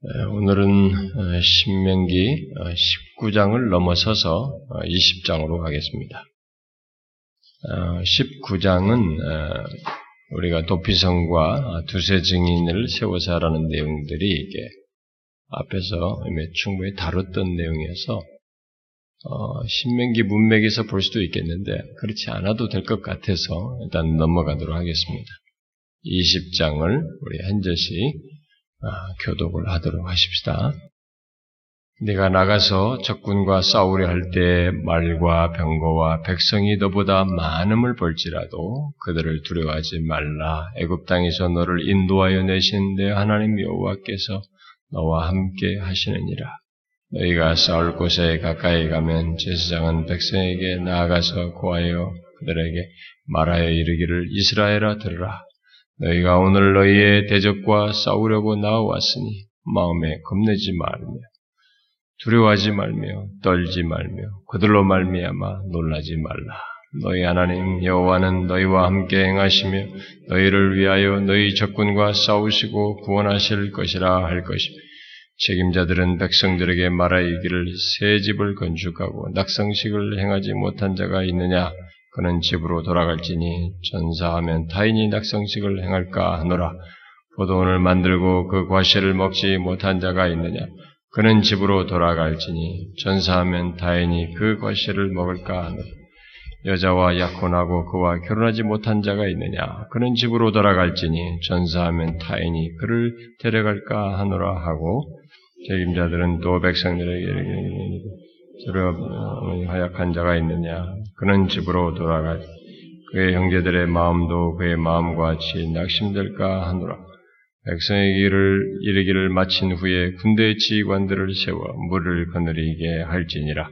오늘은 어, 신명기 19장을 어, 넘어서서 20장으로 어, 가겠습니다. 19장은 우리가 도피성과 두세 증인을 세워서 하라는 내용들이 이게 앞에서 충분히 다뤘던 내용이어서 신명기 문맥에서 볼 수도 있겠는데 그렇지 않아도 될 것 같아서 일단 넘어가도록 하겠습니다. 20장을 우리 한 절씩 아, 교독을 하도록 하십시다. 내가 나가서 적군과 싸우려 할 때 말과 병거와 백성이 너보다 많음을 볼지라도 그들을 두려워하지 말라. 애굽 땅에서 너를 인도하여 내신 내 하나님 여호와께서 너와 함께 하시느니라. 너희가 싸울 곳에 가까이 가면 제사장은 백성에게 나아가서 고하여 그들에게 말하여 이르기를 이스라엘아 들으라. 너희가 오늘 너희의 대적과 싸우려고 나와왔으니 마음에 겁내지 말며 두려워하지 말며 떨지 말며 그들로 말미암아 놀라지 말라. 너희 하나님 여호와는 너희와 함께 행하시며 너희를 위하여 너희 적군과 싸우시고 구원하실 것이라 할 것이며 책임자들은 백성들에게 말하이기를 새 집을 건축하고 낙성식을 행하지 못한 자가 있느냐 그는 집으로 돌아갈지니 전사하면 타인이 낙성식을 행할까 하노라. 포도원을 만들고 그 과실을 먹지 못한 자가 있느냐? 그는 집으로 돌아갈지니 전사하면 타인이 그 과실을 먹을까 하노라. 여자와 약혼하고 그와 결혼하지 못한 자가 있느냐? 그는 집으로 돌아갈지니 전사하면 타인이 그를 데려갈까 하노라 하고 책임자들은 또 백성들에게 저러 하약한 자가 있느냐? 그는 집으로 돌아가 그의 형제들의 마음도 그의 마음과 같이 낙심될까 하노라. 백성의 길을 이르기를 마친 후에 군대 지휘관들을 세워 물을 거느리게 할지니라.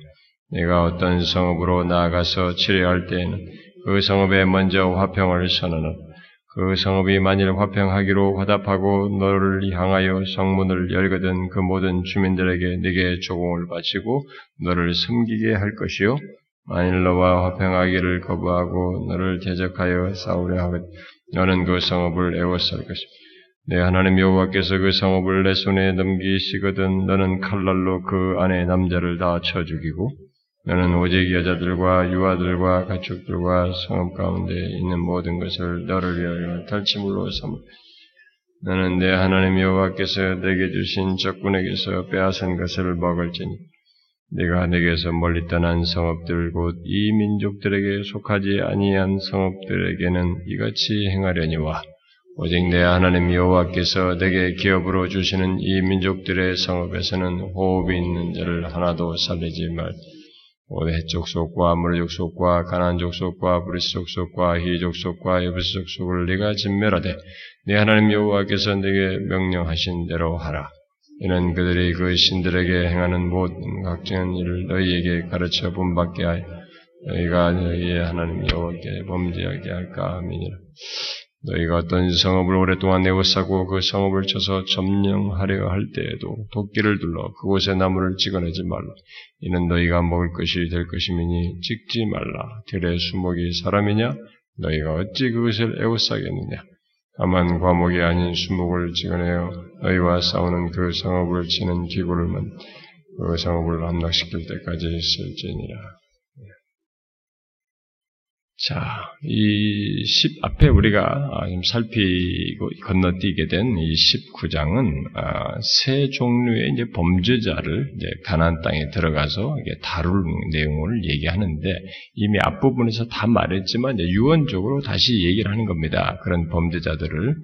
내가 어떤 성읍으로 나아가서 치료할 때에는 그 성읍에 먼저 화평을 선언하고 그 성읍이 만일 화평하기로 화답하고 너를 향하여 성문을 열거든 그 모든 주민들에게 네게 조공을 바치고 너를 섬기게 할 것이요 만일 너와 화평하기를 거부하고 너를 대적하여 싸우려 하거든 너는 그 성읍을 애워쌀 것이다. 내 하나님 여호와께서 그 성읍을 내 손에 넘기시거든 너는 칼날로 그 안에 남자를 다 쳐 죽이고 너는 오직 여자들과 유아들과 가축들과 성읍 가운데 있는 모든 것을 너를 위하여 탈취물로 삼. 너는 내 하나님 여호와께서 내게 주신 적군에게서 빼앗은 것을 먹을지니 네가 네게서 멀리 떠난 성읍들 곧 이 민족들에게 속하지 아니한 성읍들에게는 이같이 행하려니와 오직 네 하나님 여호와께서 네게 기업으로 주시는 이 민족들의 성읍에서는 호흡이 있는 자를 하나도 살리지 말지니 곧 헷 족속과 아모리 족속과 가나안 족속과 브리스 족속과 히위 족속과 여부스 족속을 네가 진멸하되 네 하나님 여호와께서 네게 명령하신 대로 하라. 이는 그들이 그 신들에게 행하는 모든 각종 일을 너희에게 가르쳐 본받게 하여 너희가 너희의 하나님 여호와께 범죄하게 할까 함이니라. 너희가 어떤 성읍을 오랫동안 내어싸고 그 성읍을 쳐서 점령하려 할 때에도 도끼를 둘러 그곳에 나무를 찍어내지 말라. 이는 너희가 먹을 것이 될 것이미니 찍지 말라. 들의 수목이 사람이냐? 너희가 어찌 그것을 에워싸겠느냐? 다만 과목이 아닌 수목을 찍어내어 너희와 싸우는 그 성읍을 치는 기구를 만그 성읍을 함락시킬 때까지 있을지니라. 자, 이 10, 앞에 우리가 좀 살피고 건너뛰게 된 이 19장은 아, 세 종류의 이제 범죄자를 이제 가나안 땅에 들어가서 다룰 내용을 얘기하는데 이미 앞부분에서 다 말했지만 유언적으로 다시 얘기를 하는 겁니다. 그런 범죄자들을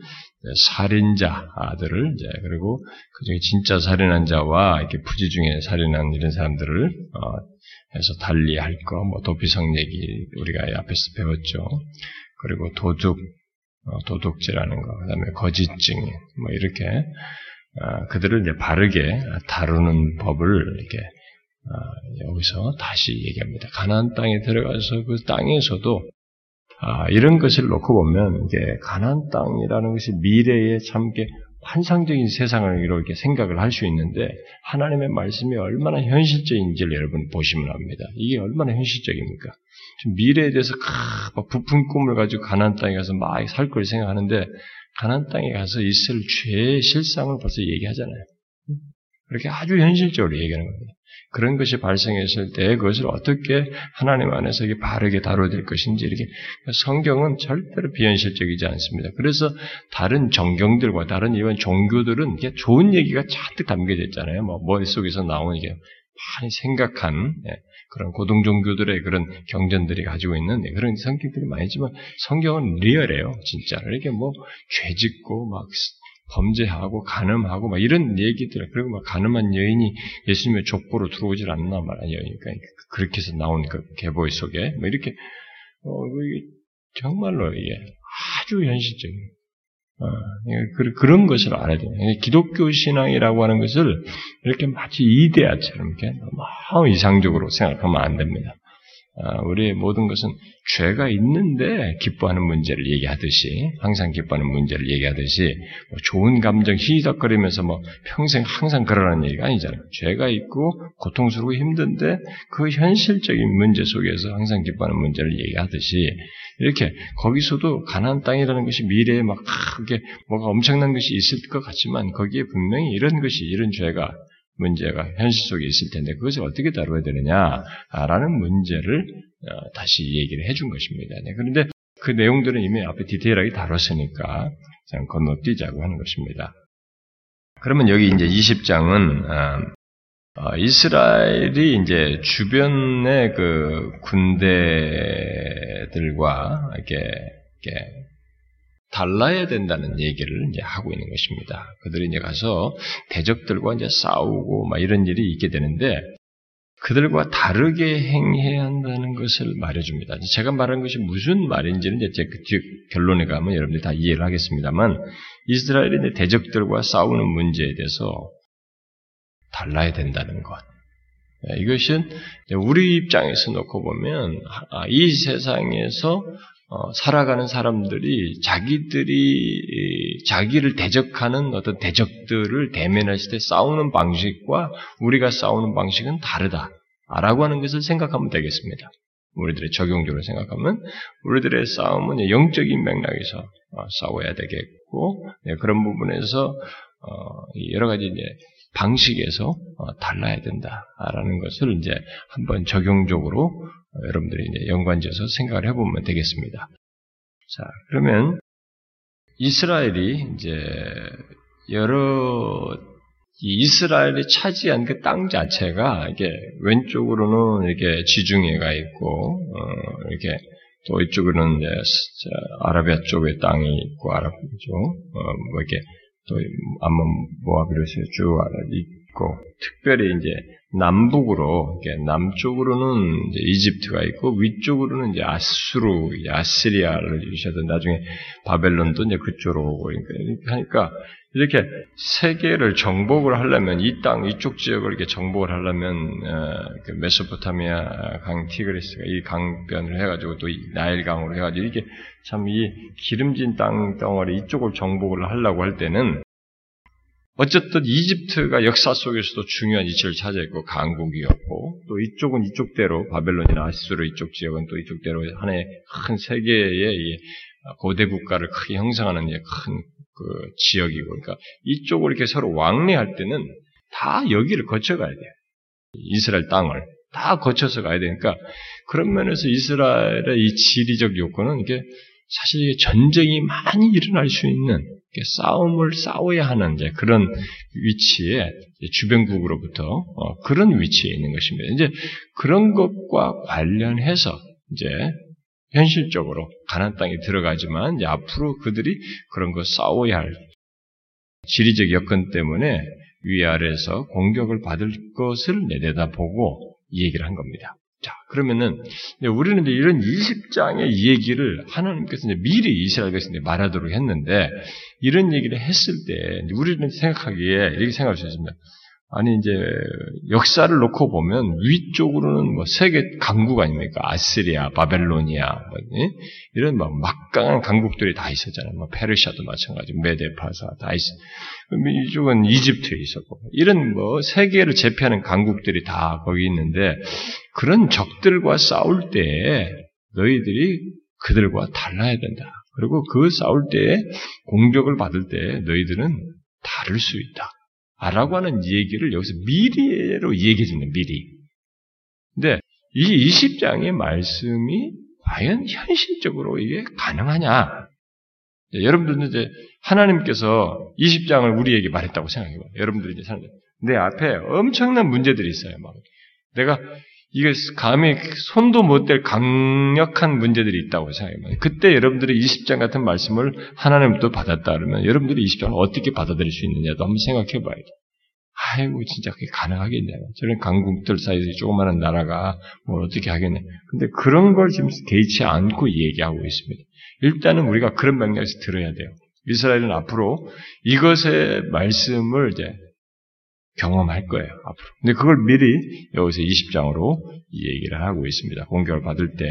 살인자들을 이제 그리고 그중에 진짜 살인한 자와 이렇게 부지 중에 살인한 이런 사람들을 어, 해서 달리 할 거, 뭐 도피성 얘기 우리가 앞에서 배웠죠. 그리고 도둑, 어, 도둑질하는 거, 그다음에 거짓증, 뭐 이렇게 어, 그들을 이제 바르게 다루는 법을 이렇게 어, 여기서 다시 얘기합니다. 가나안 땅에 들어가서 그 땅에서도 아, 이런 것을 놓고 보면 이게 가나안 땅이라는 것이 미래에 참 환상적인 세상을 이렇게 생각을 할 수 있는데 하나님의 말씀이 얼마나 현실적인지를 여러분 보시면 압니다. 이게 얼마나 현실적입니까? 미래에 대해서 막 부푼 꿈을 가지고 가난 땅에 가서 막 살 걸 생각하는데 가난 땅에 가서 있을 죄의 실상을 벌써 얘기하잖아요. 그렇게 아주 현실적으로 얘기하는 겁니다. 그런 것이 발생했을 때 그것을 어떻게 하나님 안에서 이게 바르게 다뤄야 될 것인지 이렇게 성경은 절대로 비현실적이지 않습니다. 그래서 다른 정경들과 다른 이런 종교들은 이게 좋은 얘기가 잔뜩 담겨져 있잖아요. 뭐 머릿속에서 나오는 게 많이 생각한 예, 그런 고등 종교들의 그런 경전들이 가지고 있는 예, 그런 성격들이 많이 있지만 성경은 리얼해요, 진짜. 이렇게 뭐 죄짓고 막 범죄하고 간음하고 막 이런 얘기들 그리고 막 가늠한 여인이 예수님의 족보로 들어오질 않나 말이에요. 그러니까 그렇게 해서 나온 그 계보의 속에 뭐 이렇게 어 이게 정말로 이게 아주 현실적인 어, 그런 것을 알아야 돼요. 기독교 신앙이라고 하는 것을 이렇게 마치 이데아처럼 이렇게 너무 이상적으로 생각하면 안 됩니다. 아, 우리의 모든 것은 죄가 있는데 기뻐하는 문제를 얘기하듯이 항상 기뻐하는 문제를 얘기하듯이 뭐 좋은 감정 희덕거리면서 뭐 평생 항상 그러라는 얘기가 아니잖아요. 죄가 있고 고통스럽고 힘든데 그 현실적인 문제 속에서 항상 기뻐하는 문제를 얘기하듯이 이렇게 거기서도 가나안 땅이라는 것이 미래에 막 크게 뭐가 엄청난 것이 있을 것 같지만 거기에 분명히 이런 것이 이런 죄가 문제가 현실 속에 있을 텐데 그것을 어떻게 다뤄야 되느냐라는 문제를 어, 다시 얘기를 해준 것입니다. 네, 그런데 그 내용들은 이미 앞에 디테일하게 다뤘으니까 그냥 건너뛰자고 하는 것입니다. 그러면 여기 이제 20장은 어, 어, 이스라엘이 이제 주변의 그 군대들과 이렇게 달라야 된다는 얘기를 이제 하고 있는 것입니다. 그들이 이제 가서 대적들과 이제 싸우고 막 이런 일이 있게 되는데 그들과 다르게 행해야 한다는 것을 말해줍니다. 제가 말한 것이 무슨 말인지는 이제 그 결론에 가면 여러분들이 다 이해를 하겠습니다만 이스라엘의 대적들과 싸우는 문제에 대해서 달라야 된다는 것. 예, 이것은 우리 입장에서 놓고 보면 아, 이 세상에서 어, 살아가는 사람들이 자기들이 자기를 대적하는 어떤 대적들을 대면했을 때 싸우는 방식과 우리가 싸우는 방식은 다르다라고 하는 것을 생각하면 되겠습니다. 우리들의 적용적으로 생각하면 우리들의 싸움은 영적인 맥락에서 어, 싸워야 되겠고 네, 그런 부분에서 어, 여러 가지 이제 방식에서 달라야 된다라는 것을 이제 한번 적용적으로 여러분들이 이제 연관지어서 생각을 해보면 되겠습니다. 자, 그러면 이스라엘이 이제 여러 이스라엘이 차지한 그 땅 자체가 이게 왼쪽으로는 이렇게 지중해가 있고 어, 이렇게 또 이쪽으로는 이제 아라비아 쪽의 땅이 있고 아랍 쪽, 어, 뭐 이렇게 또 암몬 모아비로스 쭉 있고 특별히 이제 남북으로 남쪽으로는 이집트가 있고 위쪽으로는 이제 아수르, 아시리아를 이루셔도 나중에 바벨론도 이제 그쪽으로 오고 그러니까 이렇게 세계를 정복을 하려면 이 땅 이쪽 지역을 이렇게 정복을 하려면 어, 그 메소포타미아 강 티그리스가 이 강변을 해가지고 또 나일 강으로 해가지고 이게 참 이 기름진 땅 덩어리 이쪽을 정복을 하려고 할 때는 어쨌든 이집트가 역사 속에서도 중요한 위치를 차지했고 강국이었고 또 이쪽은 이쪽대로 바벨론이나 아시스로 이쪽 지역은 또 이쪽대로 하나의 큰 세계의 고대 국가를 크게 형성하는 큰 그 지역이고 그러니까 이쪽을 이렇게 서로 왕래할 때는 다 여기를 거쳐가야 돼요. 이스라엘 땅을 다 거쳐서 가야 되니까 그런 면에서 이스라엘의 이 지리적 요건은 이게 사실 전쟁이 많이 일어날 수 있는 싸움을 싸워야 하는 이제 그런 위치에 주변국으로부터 어, 그런 위치에 있는 것입니다. 이제 그런 것과 관련해서 이제 현실적으로 가난 땅에 들어가지만 이제 앞으로 그들이 그런 거 싸워야 할 지리적 여건 때문에 위아래에서 공격을 받을 것을 내려다 보고 이 얘기를 한 겁니다. 자, 그러면은, 우리는 이제 이런 20장의 이 얘기를 하나님께서 이제 미리 이스라엘에서 이제 말하도록 했는데, 이런 얘기를 했을 때, 우리는 생각하기에 이렇게 생각할 수 있습니다. 아니, 이제, 역사를 놓고 보면 위쪽으로는 뭐 세계 강국 아닙니까? 아시리아, 바벨로니아, 뭐, 이런 막 막강한 강국들이 다 있었잖아요. 뭐 페르시아도 마찬가지고, 메데파사 다 있어. 이쪽은 이집트에 있었고, 이런 뭐 세계를 제패하는 강국들이 다 거기 있는데, 그런 적들과 싸울 때 너희들이 그들과 달라야 된다. 그리고 그 싸울 때 공격을 받을 때 너희들은 다를 수 있다. 라고 하는 얘기를 여기서 미래로 얘기해 주는 미리. 근데 이 20장의 말씀이 과연 현실적으로 이게 가능하냐? 여러분들은 이제 하나님께서 20장을 우리에게 말했다고 생각해봐요. 여러분들이 이제 사는 내 앞에 엄청난 문제들이 있어요. 막 내가 이게 감히 손도 못 댈 강력한 문제들이 있다고 생각해봐요. 그때 여러분들이 20장 같은 말씀을 하나님도 받았다 그러면 여러분들이 20장을 어떻게 받아들일 수 있느냐도 한번 생각해 봐야 돼. 아이고 진짜 그게 가능하겠냐. 저런 강국들 사이에서 조그마한 나라가 뭘 어떻게 하겠냐. 근데 그런 걸 지금 개의치 않고 얘기하고 있습니다. 일단은 우리가 그런 맥락에서 들어야 돼요. 이스라엘은 앞으로 이것의 말씀을 이제 경험할 거예요, 앞으로. 근데 그걸 미리 여기서 20장으로 얘기를 하고 있습니다. 공격을 받을 때,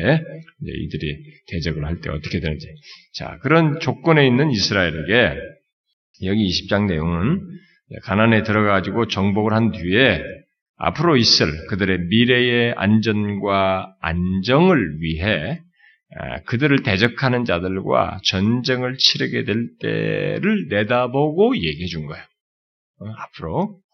이제 이들이 대적을 할 때 어떻게 되는지. 자, 그런 조건에 있는 이스라엘에게 여기 20장 내용은 가난에 들어가지고 정복을 한 뒤에 앞으로 있을 그들의 미래의 안전과 안정을 위해 그들을 대적하는 자들과 전쟁을 치르게 될 때를 내다보고 얘기해 준 거예요. 어, 앞으로 아,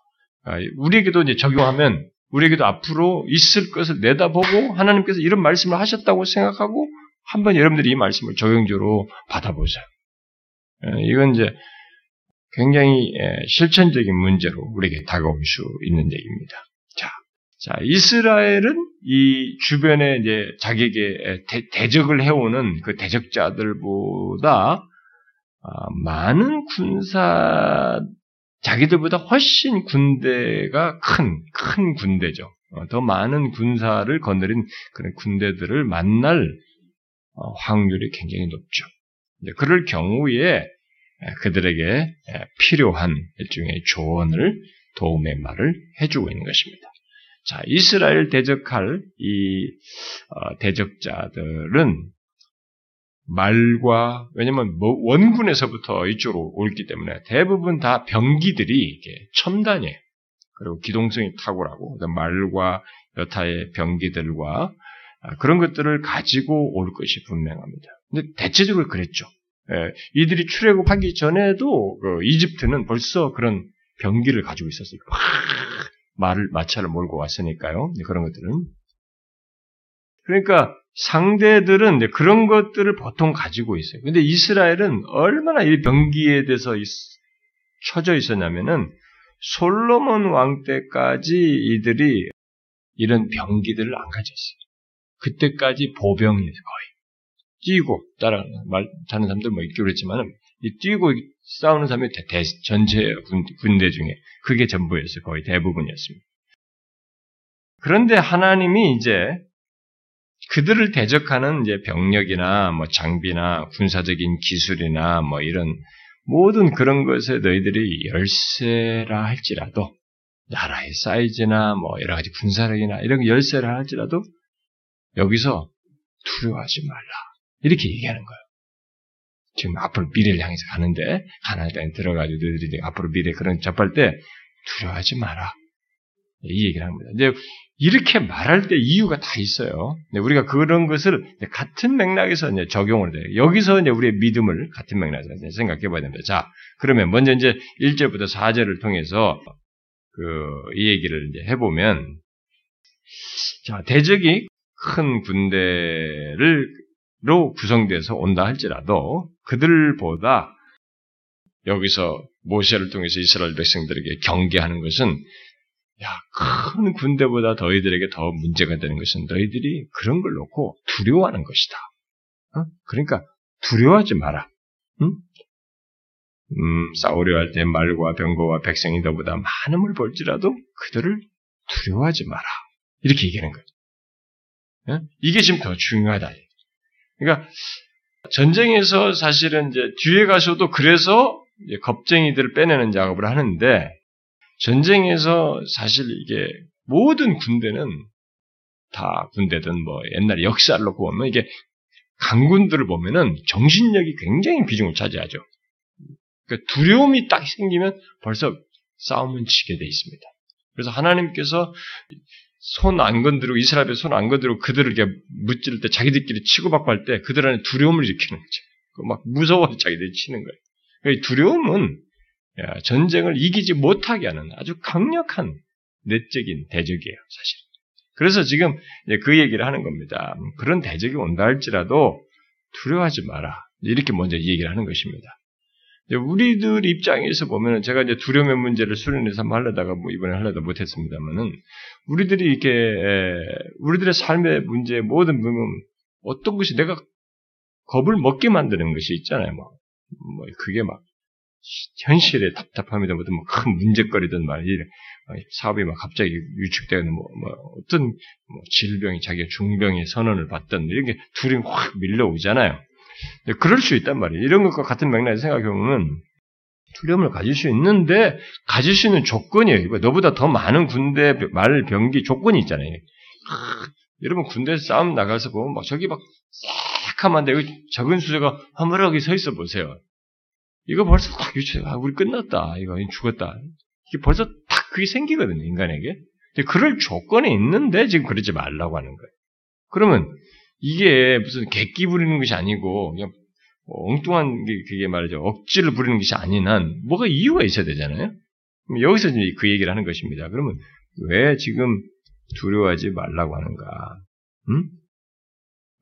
우리에게도 이제 적용하면 우리에게도 앞으로 있을 것을 내다보고 하나님께서 이런 말씀을 하셨다고 생각하고 한번 여러분들이 이 말씀을 적용적으로 받아보세요. 이건 이제 굉장히 실천적인 문제로 우리에게 다가올 수 있는 얘기입니다. 자, 자 이스라엘은 이 주변에 이제 자기에게 대, 적을 해오는 그 대적자들보다 아, 많은 군사 자기들보다 훨씬 군대가 큰, 큰 군대죠. 어, 더 많은 군사를 거느린 그런 군대들을 만날 어, 확률이 굉장히 높죠. 그럴 경우에 그들에게 필요한 일종의 조언을 도움의 말을 해주고 있는 것입니다. 자, 이스라엘 대적할 이 어, 대적자들은 말과 왜냐면 뭐 원군에서부터 이쪽으로 올기 때문에 대부분 다 병기들이 이게 첨단이에요. 그리고 기동성이 탁월하고 말과 여타의 병기들과 아, 그런 것들을 가지고 올 것이 분명합니다. 근데 대체적으로 그랬죠. 예, 이들이 출애굽하기 전에도 그 이집트는 벌써 그런 병기를 가지고 있었어요. 말을 마차를 몰고 왔으니까요. 그런 것들은 그러니까 상대들은 그런 것들을 보통 가지고 있어요. 근데 이스라엘은 얼마나 이 병기에 대해서 처져 있었냐면은 솔로몬 왕 때까지 이들이 이런 병기들을 안 가졌어요. 그때까지 보병이에요, 거의. 뛰고, 따라, 말, 자는 사람들 뭐 있기로 했지만은, 이 뛰고 싸우는 사람이 대, 대, 전체 군, 군대 중에 그게 전부였어요. 거의 대부분이었습니다. 그런데 하나님이 이제 그들을 대적하는 이제 병력이나 뭐 장비나 군사적인 기술이나 뭐 이런 모든 그런 것에 너희들이 열세라 할지라도 나라의 사이즈나 뭐 여러 가지 군사력이나 이런 열세라 할지라도 여기서 두려워하지 말라. 이렇게 얘기하는 거예요. 지금 앞으로 미래를 향해서 가는데 가나안 땅에 들어가지고 너희들이 앞으로 미래 그런 접할 때 두려워하지 마라. 이 얘기를 합니다. 근데 이렇게 말할 때 이유가 다 있어요. 우리가 그런 것을 같은 맥락에서 적용을 돼요. 여기서 우리의 믿음을 같은 맥락에서 생각해 봐야 됩니다. 자, 그러면 먼저 이제 1절부터 4절을 통해서 그 이 얘기를 이제 해보면 자, 대적이 큰 군대를 로 구성돼서 온다 할지라도 그들보다 여기서 모세를 통해서 이스라엘 백성들에게 경계하는 것은 야, 큰 군대보다 너희들에게 더 문제가 되는 것은 너희들이 그런 걸 놓고 두려워하는 것이다. 어? 그러니까 두려워하지 마라. 응? 음, 싸우려 할 때 말과 병거와 백성이 너보다 많음을 볼지라도 그들을 두려워하지 마라. 이렇게 얘기하는 거예요. 어? 이게 지금 더 중요하다. 그러니까 전쟁에서 사실은 이제 뒤에 가서도 그래서 겁쟁이들을 빼내는 작업을 하는데 전쟁에서 사실 이게 모든 군대는 다 군대든 뭐 옛날 역사를 놓고 보면 이게 강군들을 보면은 정신력이 굉장히 비중을 차지하죠. 그러니까 두려움이 딱 생기면 벌써 싸움은 지게 돼 있습니다. 그래서 하나님께서 손 안 건드리고 이스라엘에 손 안 건드리고 그들을 이렇게 무찌를 때 자기들끼리 치고받고 할 때 그들 안에 두려움을 일으키는 거죠. 막 무서워서 자기들이 치는 거예요. 두려움은 전쟁을 이기지 못하게 하는 아주 강력한 내적인 대적이에요, 사실. 그래서 지금 그 얘기를 하는 겁니다. 그런 대적이 온다 할지라도 두려워하지 마라. 이렇게 먼저 얘기를 하는 것입니다. 우리들 입장에서 보면은 제가 이제 두려움의 문제를 수련해서 하려다가 뭐 이번에 하려다 못했습니다만은 우리들이 이렇게 우리들의 삶의 문제 모든 부분 어떤 것이 내가 겁을 먹게 만드는 것이 있잖아요. 뭐, 뭐 그게 막 현실에 답답함이든 뭐든 뭐큰 문제거리든 말이야 사업이 막 갑자기 위축되는 뭐, 뭐 어떤 뭐 질병이 자기가 중병의 선언을 받던 이런 게 두려움이 확 밀려오잖아요. 그럴 수 있단 말이에요. 이런 것과 같은 맥락에서 생각해보면 두려움을 가질 수 있는데 가질 수 있는 조건이에요. 너보다 더 많은 군대 말 병기 조건이 있잖아요. 아, 여러분 군대 싸움 나가서 보면 막 저기 막 새카만데 적은 수저가 허물하게 서 있어 보세요. 이거 벌써 딱 유추해. 아, 우리 끝났다. 이거 죽었다. 이게 벌써 딱 그게 생기거든요, 인간에게. 근데 그럴 조건이 있는데 지금 그러지 말라고 하는 거예요. 그러면 이게 무슨 객기 부리는 것이 아니고 그냥 엉뚱한 게 그게 말이죠. 억지를 부리는 것이 아닌 한 뭐가 이유가 있어야 되잖아요. 여기서 그 얘기를 하는 것입니다. 그러면 왜 지금 두려워하지 말라고 하는가? 음?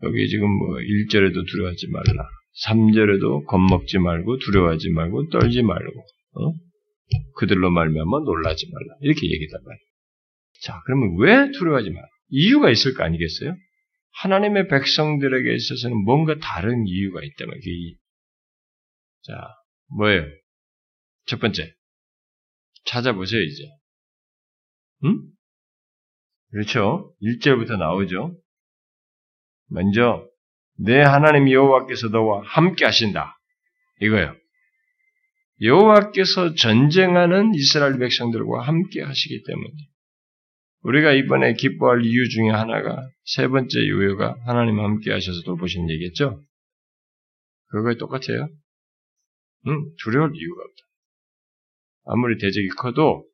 여기 지금 뭐 1절에도 두려워하지 말라. 3절에도 겁먹지 말고 두려워하지 말고 떨지 말고 어? 그들로 말미암아 놀라지 말라. 이렇게 얘기단 말이에요. 자, 그러면 왜 두려워하지 말라? 이유가 있을 거 아니겠어요? 하나님의 백성들에게 있어서는 뭔가 다른 이유가 있다면 그게 자 뭐예요? 첫 번째 찾아보세요 이제 응? 그렇죠? 1절부터 나오죠. 먼저 내 하나님 여호와께서 너와 함께 하신다. 이거요. 여호와께서 전쟁하는 이스라엘 백성들과 함께 하시기 때문에 우리가 이번에 기뻐할 이유 중에 하나가 세 번째 이유가 하나님 함께 하셔서 돌보신 얘기겠죠? 그거에 똑같아요. 응, 두려울 이유가 없다. 아무리 대적이 커도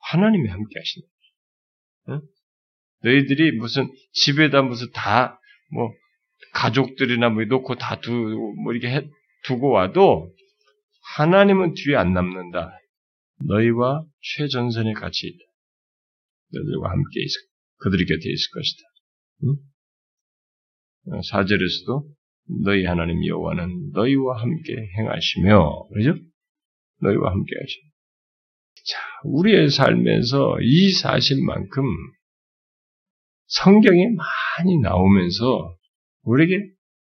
하나님이 함께 하신다. 응? 너희들이 무슨 집에다 무슨 다 뭐 가족들이나 뭐 놓고 다두뭐 이렇게 해, 두고 와도 하나님은 뒤에 안 남는다. 너희와 최전선에 같이 있다. 너희들과 함께 있을, 그들이 곁에 있을 것이다. 응? 4절에서도 어, 너희 하나님 여호와는 너희와 함께 행하시며 그러죠? 너희와 함께 하시며 자, 우리의 삶에서 이 사실만큼 성경에 많이 나오면서 우리에게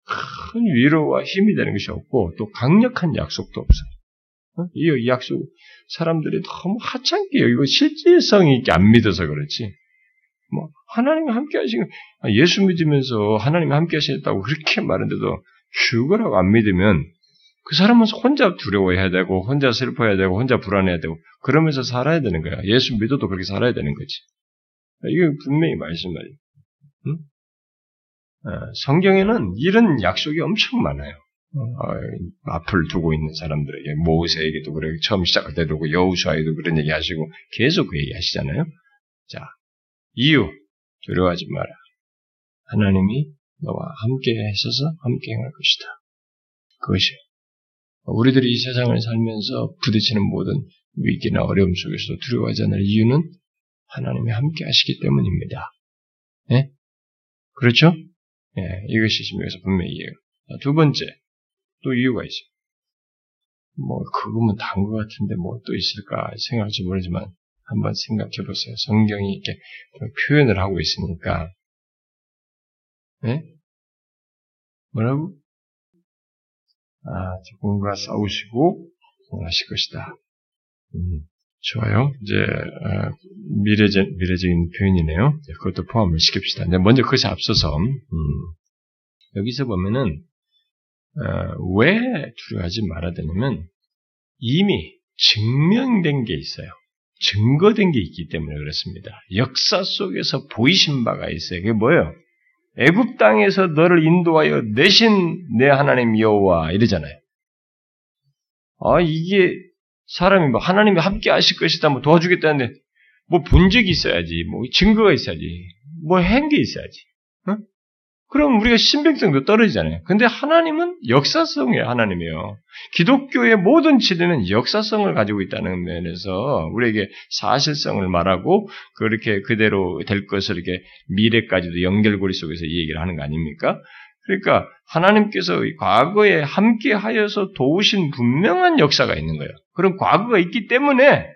큰 위로와 힘이 되는 것이 없고 또 강력한 약속도 없어요. 어? 이 약속 사람들이 너무 하찮게 여기고 실질성 있게 안 믿어서 그렇지. 뭐 하나님과 함께 하시는 아, 예수 믿으면서 하나님과 함께 하시겠다고 그렇게 말하는데도 죽으라고 안 믿으면 그 사람은 혼자 두려워해야 되고 혼자 슬퍼해야 되고 혼자 불안해야 되고 그러면서 살아야 되는 거야. 예수 믿어도 그렇게 살아야 되는 거지. 이게 분명히 말씀 말이에요. 응? 어, 성경에는 이런 약속이 엄청 많아요. 어, 앞을 두고 있는 사람들에게 모세에게도 그래 처음 시작할 때도 그 여우수아에도 그런 얘기 하시고 계속 그 얘기 하시잖아요. 자 이유 두려워하지 마라. 하나님이 너와 함께 하셔서 함께 행할 것이다. 그것이 우리들이 이 세상을 살면서 부딪히는 모든 위기나 어려움 속에서도 두려워하지 않을 이유는 하나님이 함께 하시기 때문입니다. 네? 그렇죠? 예, 이것이 지금 여기서 분명히 이해요. 두 번째, 또 이유가 있어요. 뭐, 그거면 다인 것 같은데 뭐 또 있을까 생각할지 모르지만 한번 생각해 보세요. 성경이 이렇게 표현을 하고 있으니까. 네? 뭐라고? 아, 조금과 싸우시고 하실 것이다. 음, 좋아요. 이제 어, 미래적, 미래적인 표현이네요. 그것도 포함을 시킵시다. 먼저 그것에 앞서서 음, 여기서 보면은 어, 왜 두려워하지 말아야 되냐면 이미 증명된 게 있어요. 증거된 게 있기 때문에 그렇습니다. 역사 속에서 보이신 바가 있어요. 그게 뭐예요? 애굽 땅에서 너를 인도하여 내신 내 하나님 여호와 이러잖아요. 아 이게 사람이 뭐 하나님이 함께 하실 것이다, 뭐 도와주겠다는데 뭐 본 적이 있어야지, 뭐 증거가 있어야지, 뭐 한 게 있어야지. 어? 그럼 우리가 신빙성도 떨어지잖아요. 근데 하나님은 역사성이에요, 하나님이요. 기독교의 모든 진리는 역사성을 가지고 있다는 면에서 우리에게 사실성을 말하고 그렇게 그대로 될 것을 이렇게 미래까지도 연결고리 속에서 이 얘기를 하는 거 아닙니까? 그러니까 하나님께서 과거에 함께 하여서 도우신 분명한 역사가 있는 거예요. 그런 과거가 있기 때문에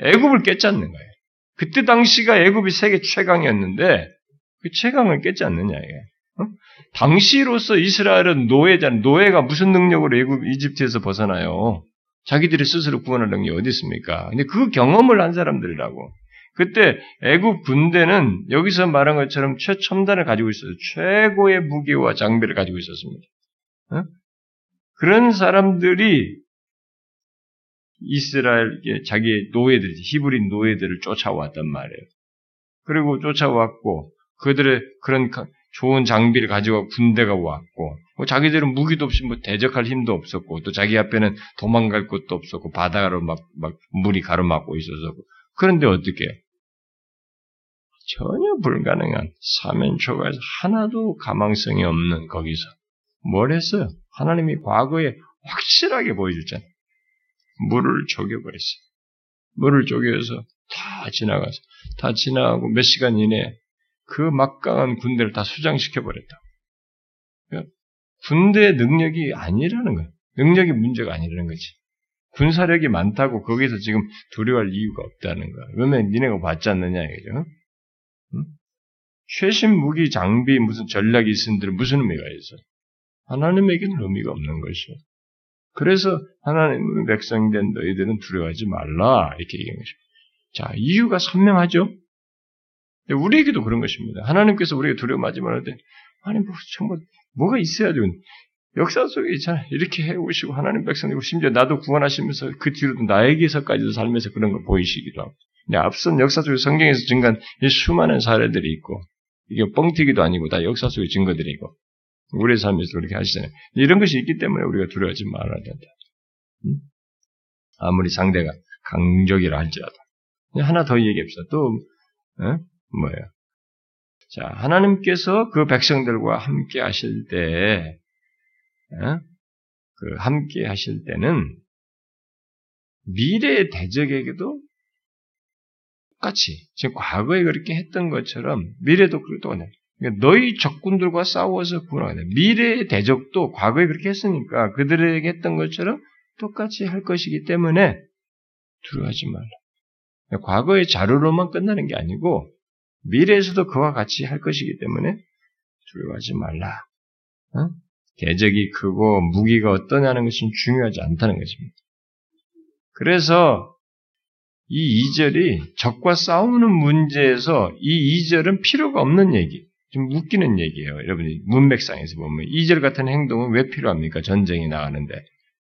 애굽을 깨닫는 거예요. 그때 당시가 애굽이 세계 최강이었는데 그 최강을 깼지 않느냐 이게. 어? 당시로서 이스라엘은 노예잖아요. 노예가 무슨 능력으로 애굽 이집트에서 벗어나요? 자기들이 스스로 구원할 능력이 어디 있습니까? 근데 그 경험을 한 사람들이라고. 그때 애굽 군대는 여기서 말한 것처럼 최첨단을 가지고 있어요. 최고의 무기와 장비를 가지고 있었습니다. 어? 그런 사람들이 이스라엘 자기의 노예들, 히브리 노예들을 쫓아왔단 말이에요. 그리고 쫓아왔고 그들의 그런 좋은 장비를 가지고 군대가 왔고 뭐 자기들은 무기도 없이 뭐 대적할 힘도 없었고 또 자기 앞에는 도망갈 곳도 없었고 바다로 막, 막 물이 가로막고 있어서 그런데 어떻게 전혀 불가능한 사면초가에서 하나도 가망성이 없는 거기서 뭘 했어요? 하나님이 과거에 확실하게 보여줬잖아요. 물을 쪼개버렸어요. 물을 쪼개서 다 지나가서 다 지나가고 몇 시간 이내에 그 막강한 군대를 다 수장시켜 버렸다. 그러니까 군대의 능력이 아니라는 거예요. 능력이 문제가 아니라는 거지. 군사력이 많다고 거기서 지금 두려워할 이유가 없다는 거야. 그러면 니네가 받지 않느냐 이거죠. 응? 최신 무기 장비 무슨 전략이 있은들 무슨 의미가 있어? 하나님에게는 의미가 없는 것이요. 그래서 하나님의 백성된 너희들은 두려워하지 말라 이렇게 얘기한 것입니다. 자 이유가 선명하죠. 우리에게도 그런 것입니다. 하나님께서 우리가 두려워하지 말할 때, 아니, 뭐, 정말, 뭐가 있어야죠. 역사 속에 있잖아요. 이렇게 해오시고, 하나님 백성이고, 심지어 나도 구원하시면서 그 뒤로도 나에게서까지도 살면서 그런 걸 보이시기도 하고. 앞선 역사 속에 성경에서 증가한 이 수많은 사례들이 있고, 이게 뻥튀기도 아니고 다 역사 속의 증거들이고, 우리의 삶에서 그렇게 하시잖아요. 이런 것이 있기 때문에 우리가 두려워하지 말아야 된다. 음? 아무리 상대가 강적이라 할지라도. 하나 더 얘기합시다. 또, 어? 뭐예요? 자, 하나님께서 그 백성들과 함께 하실 때, 어? 그 함께 하실 때는 미래의 대적에게도 똑같이 지금 과거에 그렇게 했던 것처럼 미래도 그렇게 그러니까 너희 적군들과 싸워서 구원하다. 미래의 대적도 과거에 그렇게 했으니까 그들에게 했던 것처럼 똑같이 할 것이기 때문에 두려워하지 말라. 과거의 자료로만 끝나는 게 아니고 미래에서도 그와 같이 할 것이기 때문에 두려워하지 말라. 어? 대적이 크고 무기가 어떠냐는 것은 중요하지 않다는 것입니다. 그래서 이 2절이 적과 싸우는 문제에서 이 2절은 필요가 없는 얘기, 좀 웃기는 얘기예요. 여러분이 문맥상에서 보면 2절 같은 행동은 왜 필요합니까? 전쟁이 나가는데.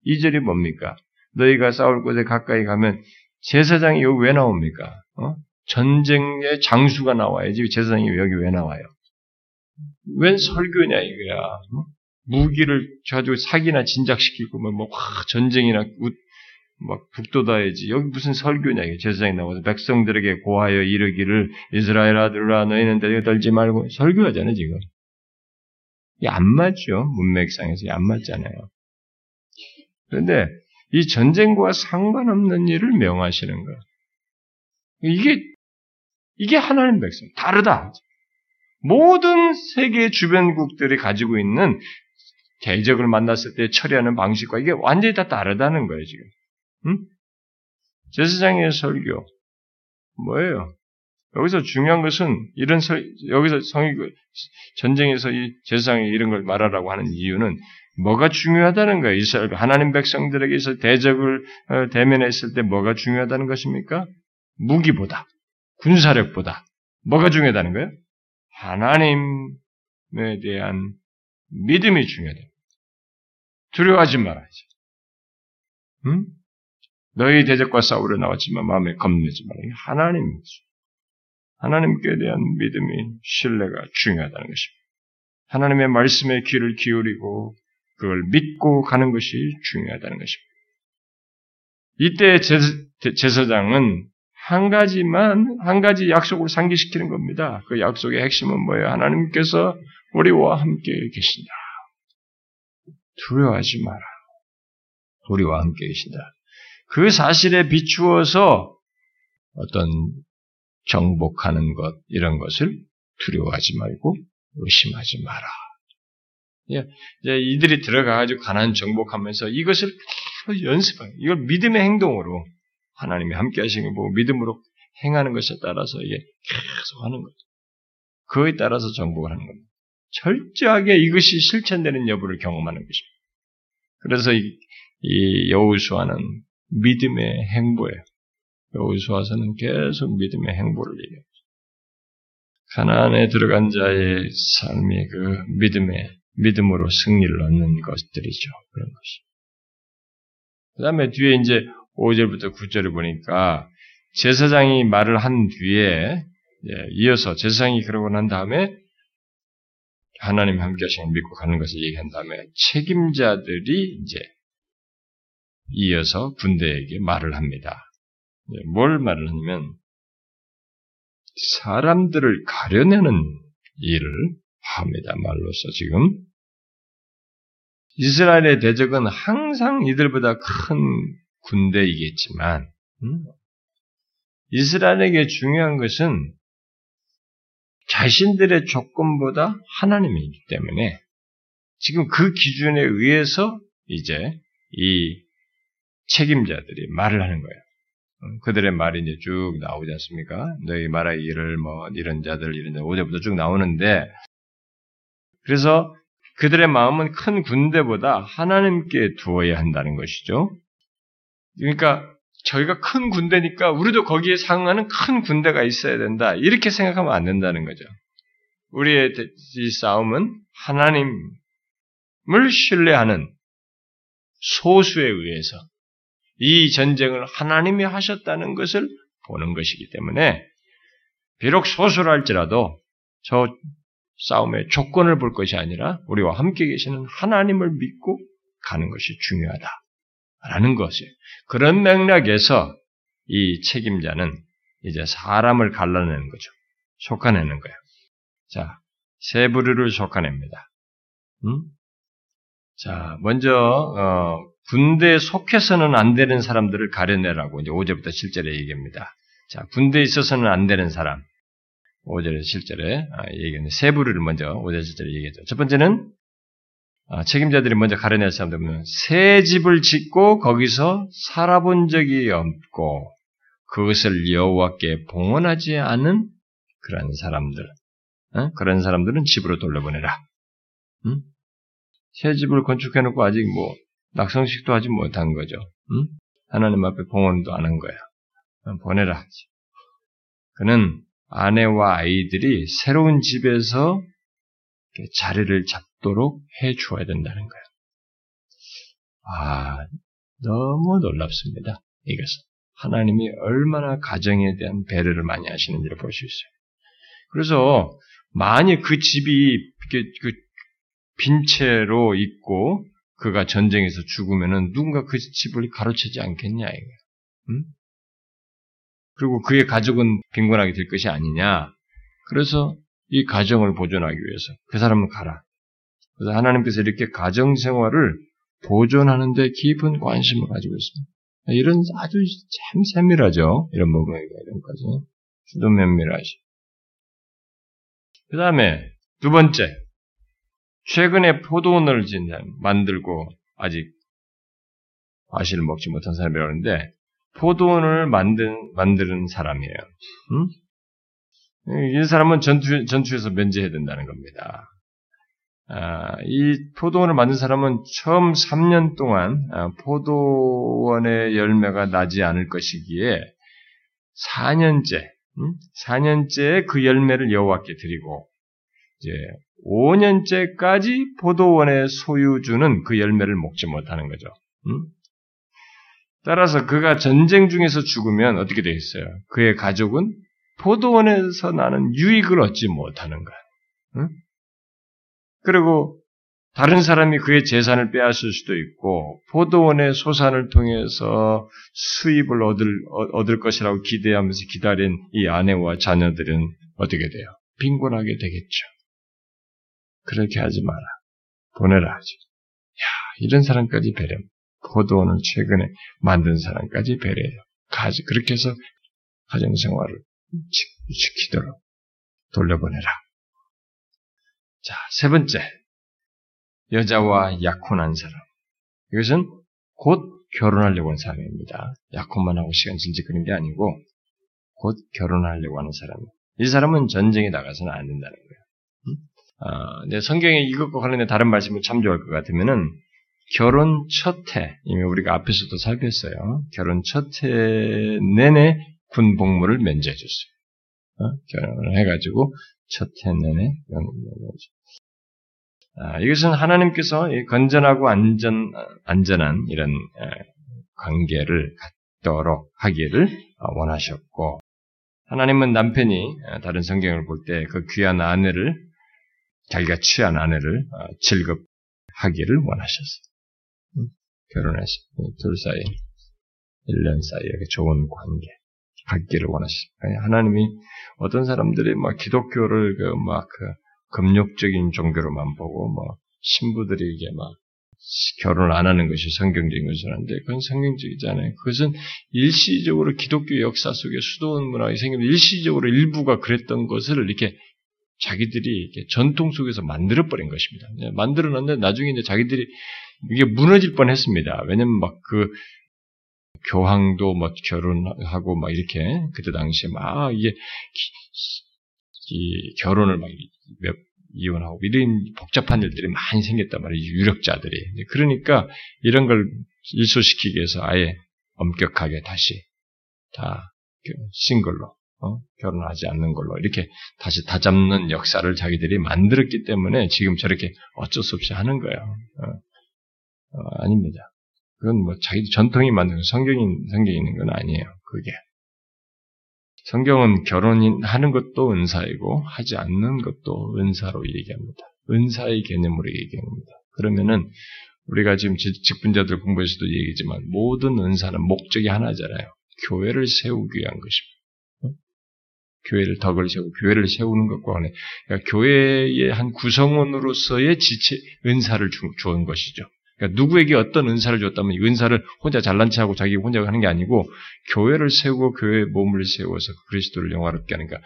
2절이 뭡니까? 너희가 싸울 곳에 가까이 가면 제사장이 여기 왜 나옵니까? 어? 전쟁의 장수가 나와야지 제사장이 여기 왜 나와요? 웬 설교냐 이거야. 어? 무기를 가지고 사기나 진작시키고 뭐, 뭐 전쟁이나 막 북돋아야지. 여기 무슨 설교냐 이게 제사장이 나와서 백성들에게 고하여 이르기를 이스라엘 아들아 너희는 떨지 말고 설교하잖아요 지금. 이게 안 맞죠 문맥상에서 안 맞잖아요. 그런데 이 전쟁과 상관없는 일을 명하시는 거야. 이게 이게 하나님 백성. 다르다. 모든 세계 주변국들이 가지고 있는 대적을 만났을 때 처리하는 방식과 이게 완전히 다 다르다는 거예요, 지금. 응? 제사장의 설교. 뭐예요? 여기서 중요한 것은 이런 설, 여기서 성의 전쟁에서 이 제사장이 이런 걸 말하라고 하는 이유는 뭐가 중요하다는 거예요. 이스라엘 하나님 백성들에게 서 대적을 어, 대면했을 때 뭐가 중요하다는 것입니까? 무기보다 군사력보다 뭐가 중요하다는 거예요? 하나님에 대한 믿음이 중요하다. 두려워하지 말아야지. 응? 너희 대적과 싸우려 나왔지만 마음에 겁내지 말아요. 하나님, 하나님께 대한 믿음이 신뢰가 중요하다는 것입니다. 하나님의 말씀에 귀를 기울이고 그걸 믿고 가는 것이 중요하다는 것입니다. 이때 제사장은 한 가지만, 한 가지 약속을 상기시키는 겁니다. 그 약속의 핵심은 뭐예요? 하나님께서 우리와 함께 계신다. 두려워하지 마라. 우리와 함께 계신다. 그 사실에 비추어서 어떤 정복하는 것, 이런 것을 두려워하지 말고 의심하지 마라. 예, 이제 이들이 들어가가지고 가난 정복하면서 이것을 연습하는, 이걸 믿음의 행동으로 하나님이 함께 하시는 걸 보고 믿음으로 행하는 것에 따라서 이게 계속 하는 거죠. 그에 따라서 정복을 하는 겁니다. 철저하게 이것이 실천되는 여부를 경험하는 것입니다. 그래서 이, 이 여우수아는 믿음의 행보예요. 여우수아서는 계속 믿음의 행보를 얘기해요. 가나안에 들어간 자의 삶이 그 믿음의 믿음으로 승리를 얻는 것들이죠. 그런 것이. 그 다음에 뒤에 이제 5절부터 9절을 보니까 제사장이 말을 한 뒤에 예, 이어서 제사장이 그러고 난 다음에 하나님 함께 하시는 믿고 가는 것을 얘기한 다음에 책임자들이 이제 이어서 군대에게 말을 합니다. 예, 뭘 말을 하냐면 사람들을 가려내는 일을 합니다. 말로서 지금 이스라엘의 대적은 항상 이들보다 큰 군대이겠지만 음? 이스라엘에게 중요한 것은 자신들의 조건보다 하나님이기 때문에 지금 그 기준에 의해서 이제 이 책임자들이 말을 하는 거예요. 음, 그들의 말이 이제 쭉 나오지 않습니까? 너희 말하기를 뭐 이런 자들 이런 자 오제부터 쭉 나오는데 그래서 그들의 마음은 큰 군대보다 하나님께 두어야 한다는 것이죠. 그러니까 저희가 큰 군대니까 우리도 거기에 상응하는 큰 군대가 있어야 된다. 이렇게 생각하면 안 된다는 거죠. 우리의 이 싸움은 하나님을 신뢰하는 소수에 의해서 이 전쟁을 하나님이 하셨다는 것을 보는 것이기 때문에 비록 소수랄지라도 저 싸움의 조건을 볼 것이 아니라 우리와 함께 계시는 하나님을 믿고 가는 것이 중요하다라는 것이 그런 맥락에서 이 책임자는 이제 사람을 갈라내는 거죠. 속아내는 거예요. 자, 세 부류를 속아냅니다. 음? 자, 먼저 어, 군대에 속해서는 안 되는 사람들을 가려내라고 이제 5절부터 7절에 얘기합니다. 자, 군대에 있어서는 안 되는 사람. 5절에 7절에 아, 얘기하는 세 부류를 먼저 5절 7절에 얘기했죠. 첫 번째는 아, 책임자들이 먼저 가려낼 사람들 보면 새 집을 짓고 거기서 살아본 적이 없고 그것을 여호와께 봉헌하지 않은 그런 사람들, 어? 그런 사람들은 집으로 돌려보내라. 응? 새 집을 건축해놓고 아직 뭐 낙성식도 하지 못한 거죠. 응? 하나님 앞에 봉헌도 안 한 거야. 보내라. 그는 아내와 아이들이 새로운 집에서 자리를 잡도록 해 주어야 된다는 거예요. 아, 너무 놀랍습니다. 이것은. 하나님이 얼마나 가정에 대한 배려를 많이 하시는지를 볼 수 있어요. 그래서, 만약 그 집이 그 빈채로 있고, 그가 전쟁에서 죽으면은 누군가 그 집을 가로채지 않겠냐, 이거예요. 응? 그리고 그의 가족은 빈곤하게 될 것이 아니냐. 그래서 이 가정을 보존하기 위해서 그 사람은 가라. 그래서 하나님께서 이렇게 가정 생활을 보존하는 데 깊은 관심을 가지고 있습니다. 이런 아주 참 세밀하죠. 이런 부분에 이런 것까지. 주도 면밀하시. 그 다음에 두 번째. 최근에 포도원을 만들고 아직 과실을 먹지 못한 사람이라고 하는데 포도원을 만든, 만드는 사람이에요. 음? 이 사람은 전투, 전투에서 면제해야 된다는 겁니다. 아, 이 포도원을 만든 사람은 처음 3년 동안 아, 포도원의 열매가 나지 않을 것이기에 4년째, 음? 4년째 그 열매를 여호와께 드리고 이제 5년째까지 포도원의 소유주는 그 열매를 먹지 못하는 거죠. 음? 따라서 그가 전쟁 중에서 죽으면 어떻게 되겠어요? 그의 가족은 포도원에서 나는 유익을 얻지 못하는 거야. 응? 그리고 다른 사람이 그의 재산을 빼앗을 수도 있고 포도원의 소산을 통해서 수입을 얻을 얻을 것이라고 기대하면서 기다린 이 아내와 자녀들은 어떻게 돼요? 빈곤하게 되겠죠. 그렇게 하지 마라. 보내라 하지. 야, 이런 사람까지 배려. 포도원을 최근에 만든 사람까지 배려해요. 가지 그렇게 해서 가정 생활을 지키도록 돌려보내라. 자, 세 번째. 여자와 약혼한 사람. 이것은 곧 결혼하려고 하는 사람입니다. 약혼만 하고 시간 질질 끄는 게 아니고 곧 결혼하려고 하는 사람. 이 사람은 전쟁에 나가서는 안 된다는 거예요. 근 성경에 이것과 관련된 다른 말씀을 참조할 것 같으면은 결혼 첫 해, 이미 우리가 앞에서도 살폈어요. 결혼 첫해 내내 군 복무를 면제해 줬어요. 어? 결혼을 해가지고 첫해 내내 아, 이것은 하나님께서 건전하고 안전 안전한 이런 관계를 갖도록 하기를 원하셨고 하나님은 남편이 다른 성경을 볼 때 그 귀한 아내를 자기가 취한 아내를 즐겁하기를 원하셨어요. 결혼해서 둘 사이 1년 사이에 좋은 관계 갖기를 원하십니다. 하나님이 어떤 사람들이 막 기독교를 그막 그 금욕적인 종교로만 보고 뭐 신부들이 이게 막 결혼을 안 하는 것이 성경적인 것을 하는데 그건 성경적이지 않아요. 그것은 일시적으로 기독교 역사 속에 수도원 문화가 생기면 일시적으로 일부가 그랬던 것을 이렇게 자기들이 전통 속에서 만들어 버린 것입니다. 네, 만들어 놨는데 나중에 이제 자기들이 이게 무너질 뻔했습니다. 왜냐면 막 그 교황도 막 결혼하고 막 이렇게 그때 당시에 막 이게 이 결혼을 막 몇, 이혼하고 이런 복잡한 일들이 많이 생겼단 말이에요. 유력자들이. 그러니까 이런 걸 일소시키기 위해서 아예 엄격하게 다시 다 싱글로 어? 결혼하지 않는 걸로 이렇게 다시 다잡는 역사를 자기들이 만들었기 때문에 지금 저렇게 어쩔 수 없이 하는 거예요. 어? 어, 아닙니다. 그건 뭐 자기 전통이 만든 성경이 성경이 있는 건 아니에요. 그게 성경은 결혼하는 것도 은사이고 하지 않는 것도 은사로 얘기합니다. 은사의 개념으로 얘기합니다. 그러면은 우리가 지금 직분자들 공부에서도 얘기지만 모든 은사는 목적이 하나잖아요. 교회를 세우기 위한 것입니다. 교회를 덕을 세우고 교회를 세우는 것과 관해 그러니까 교회의 한 구성원으로서의 지체 은사를 주은 것이죠. 그러니까 누구에게 어떤 은사를 줬다면 이 은사를 혼자 잘난 체하고 자기 혼자 하는 게 아니고 교회를 세우고 교회의 몸을 세워서 그리스도를 영화롭게 하는 가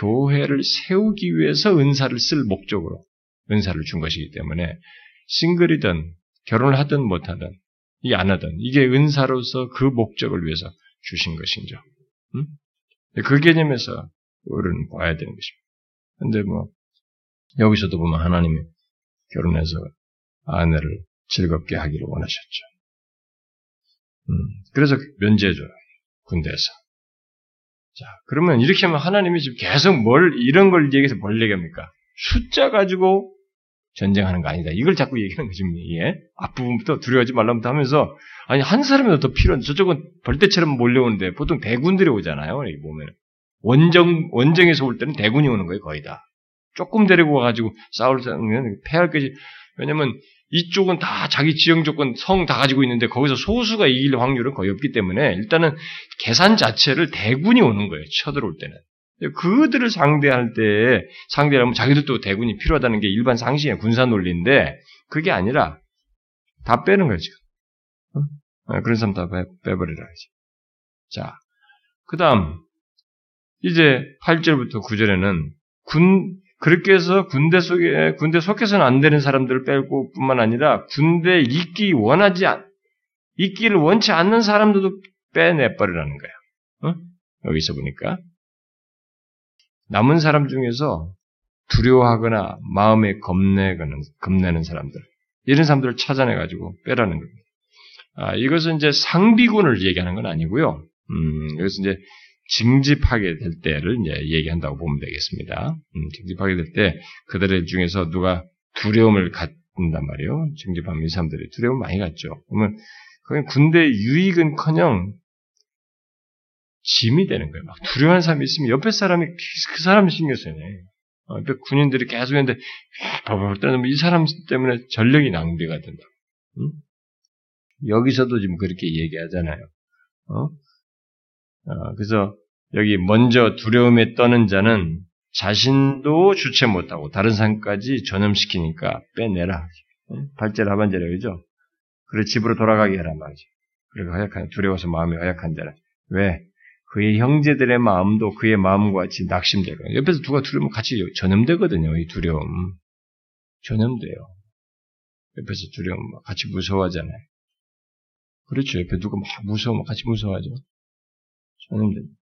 교회를 세우기 위해서 은사를 쓸 목적으로 은사를 준 것이기 때문에 싱글이든 결혼을 하든 못하든 이게 안 하든 이게 은사로서 그 목적을 위해서 주신 것이죠. 음? 그 개념에서 우리는 봐야 되는 것입니다. 근데 뭐 여기서도 보면 하나님이 결혼해서 아내를 즐겁게 하기를 원하셨죠. 음, 그래서 면제해줘요. 군대에서. 자, 그러면 이렇게 하면 하나님이 지금 계속 뭘, 이런 걸 얘기해서 뭘 얘기합니까? 숫자 가지고 전쟁하는 거 아니다. 이걸 자꾸 얘기하는 거지, 예? 앞부분부터 두려워하지 말라부터 하면서, 아니, 한 사람이라도 더 필요한, 저쪽은 벌떼처럼 몰려오는데, 보통 대군들이 오잖아요, 여기 보면. 원정, 원정에서 올 때는 대군이 오는 거예요, 거의 다. 조금 데리고 와가지고 싸울 때면 패할 것이, 왜냐면 이쪽은 다 자기 지형 조건 성 다 가지고 있는데 거기서 소수가 이길 확률은 거의 없기 때문에 일단은 계산 자체를 대군이 오는 거예요. 쳐들어올 때는. 그들을 상대할 때 상대하면 자기들도 대군이 필요하다는 게 일반 상식의 군사 논리인데 그게 아니라 다 빼는 거예요 지금. 어? 그런 사람 다 빼, 빼버리라. 자, 그 다음 이제 8절부터 9절에는 군 그렇게 해서 군대 속에 군대 속해서는 안 되는 사람들을 빼고 뿐만 아니라 군대 있기 원하지 않 있기를 원치 않는 사람들도 빼내버리라는 거예요. 어? 여기서 보니까 남은 사람 중에서 두려워하거나 마음에 겁내거나 겁내는 사람들 이런 사람들을 찾아내 가지고 빼라는 겁니다. 아, 이것은 이제 상비군을 얘기하는 건 아니고요. 음, 이것은 이제 징집하게 될 때를 이제 얘기한다고 보면 되겠습니다. 음, 징집하게 될 때 그들의 중에서 누가 두려움을 갖는단 말이에요. 징집하면 이 사람들이 두려움 많이 갖죠. 그러면 그건 군대 유익은커녕 짐이 되는 거예요. 막 두려워하는 사람이 있으면 옆에 사람이 그 사람 신경 쓰네. 어, 군인들이 계속 했는데, 이 사람 때문에 전력이 낭비가 된다. 응? 여기서도 지금 그렇게 얘기하잖아요. 어? 어, 그래서 여기 먼저 두려움에 떠는 자는 자신도 주체 못하고 다른 사람까지 전염시키니까 빼내라. 발제를 하반제라 그죠? 그래 집으로 돌아가게 해라 말이지. 그리고 허약한 두려워서 마음이 허약한 자는 왜 그의 형제들의 마음도 그의 마음과 같이 낙심되고 옆에서 누가 두려우면 같이 전염되거든요. 이 두려움 전염돼요. 옆에서 두려움 같이 무서워하잖아요. 그렇죠. 옆에 누가 막 무서우면 같이 무서워하죠. 전염됩니다.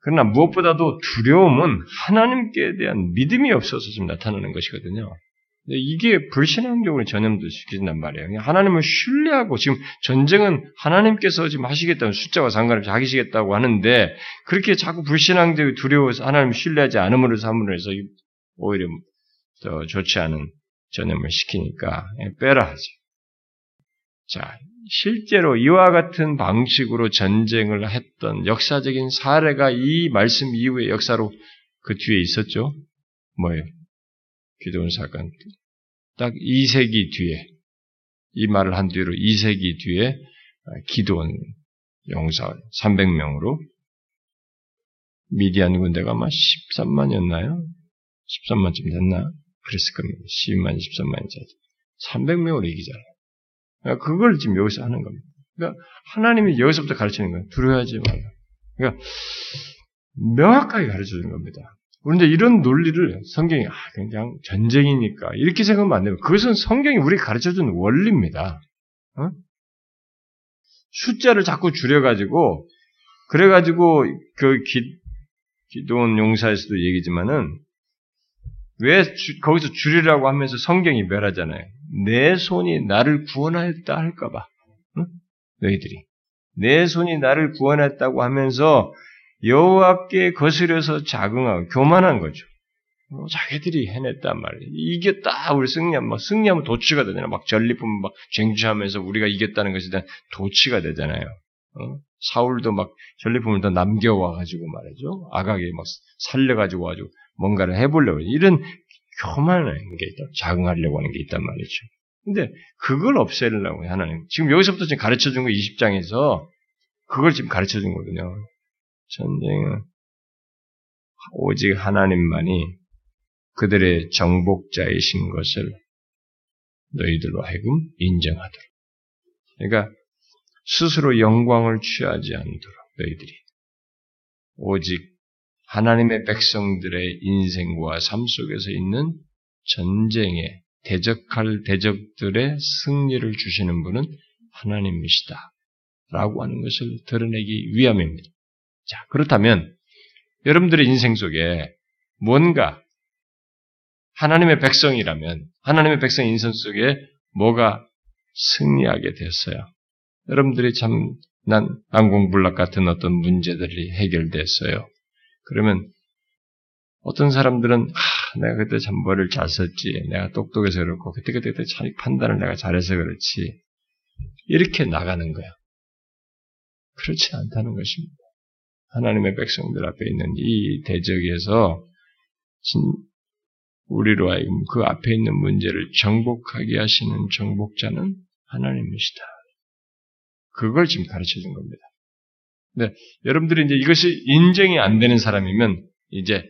그러나 무엇보다도 두려움은 하나님께 대한 믿음이 없어서 좀 나타나는 것이거든요. 이게 불신앙적으로 전염도 시킨단 말이에요. 하나님을 신뢰하고 지금 전쟁은 하나님께서 지금 하시겠다는 숫자와 상관없이 하시겠다고 하는데 그렇게 자꾸 불신앙적으로 두려워서 하나님을 신뢰하지 않음으로 삼으로 해서 오히려 더 좋지 않은 전염을 시키니까 빼라 하지. 자, 실제로 이와 같은 방식으로 전쟁을 했던 역사적인 사례가 이 말씀 이후의 역사로 그 뒤에 있었죠. 뭐예요? 기도원 사건. 딱 2세기 뒤에, 이 말을 한 뒤로 2세기 뒤에 기도원 용사 300명으로 미디안 군대가 아마 13만이었나요? 13만쯤 됐나? 그랬을 겁니다. 12만, 13만이지. 300명으로 이기잖아요. 그러니까 그걸 지금 여기서 하는 겁니다. 그러니까 하나님이 여기서부터 가르치는 거예요. 두려워하지 말라. 그러니까 명확하게 가르쳐 주는 겁니다. 그런데 이런 논리를 성경이 아, 그냥 전쟁이니까 이렇게 생각하면 안 돼요. 그것은 성경이 우리가 가르쳐 주는 원리입니다. 어? 숫자를 자꾸 줄여가지고 그래가지고 그 기, 기도원 용사에서도 얘기지만은 왜 주, 거기서 줄이라고 하면서 성경이 멸하잖아요. 내 손이 나를 구원하였다 할까봐. 응? 너희들이 내 손이 나를 구원했다고 하면서 여호와께 거스려서 자긍하고 교만한 거죠. 뭐 자기들이 해냈단 말이에요. 이겼다, 우리 승리하면, 막 승리하면 도치가 되잖아요. 막 전리품 막 쟁취하면서 우리가 이겼다는 것에 대한 도치가 되잖아요. 어? 사울도 막 전리품을 더 남겨와가지고 말이죠. 아가게 막 살려가지고 와가지고 뭔가를 해보려고. 이런 교만한 게 있다. 자긍하려고 하는 게 있단 말이죠. 근데 그걸 없애려고 하나님. 지금 여기서부터 지금 가르쳐 준 거 20장에서 그걸 지금 가르쳐 준 거거든요. 전쟁은 오직 하나님만이 그들의 정복자이신 것을 너희들로 하여금 인정하도록. 그러니까 스스로 영광을 취하지 않도록 너희들이 오직 하나님의 백성들의 인생과 삶 속에서 있는 전쟁에 대적할 대적들의 승리를 주시는 분은 하나님이시다. 라고 하는 것을 드러내기 위함입니다. 자, 그렇다면 여러분들의 인생 속에 뭔가 하나님의 백성이라면 하나님의 백성 인생 속에 뭐가 승리하게 됐어요. 여러분들이 참난 안공불락 같은 어떤 문제들이 해결됐어요. 그러면 어떤 사람들은 아, 내가 그때 참 머리를 잘 썼지, 내가 똑똑해서 그렇고 그때 그때 그때 참 판단을 내가 잘해서 그렇지 이렇게 나가는 거야. 그렇지 않다는 것입니다. 하나님의 백성들 앞에 있는 이 대적에서 진, 우리로 하여금 그 앞에 있는 문제를 정복하게 하시는 정복자는 하나님이시다. 그걸 지금 가르쳐 준 겁니다. 네, 여러분들이 이제 이것이 인정이 안 되는 사람이면 이제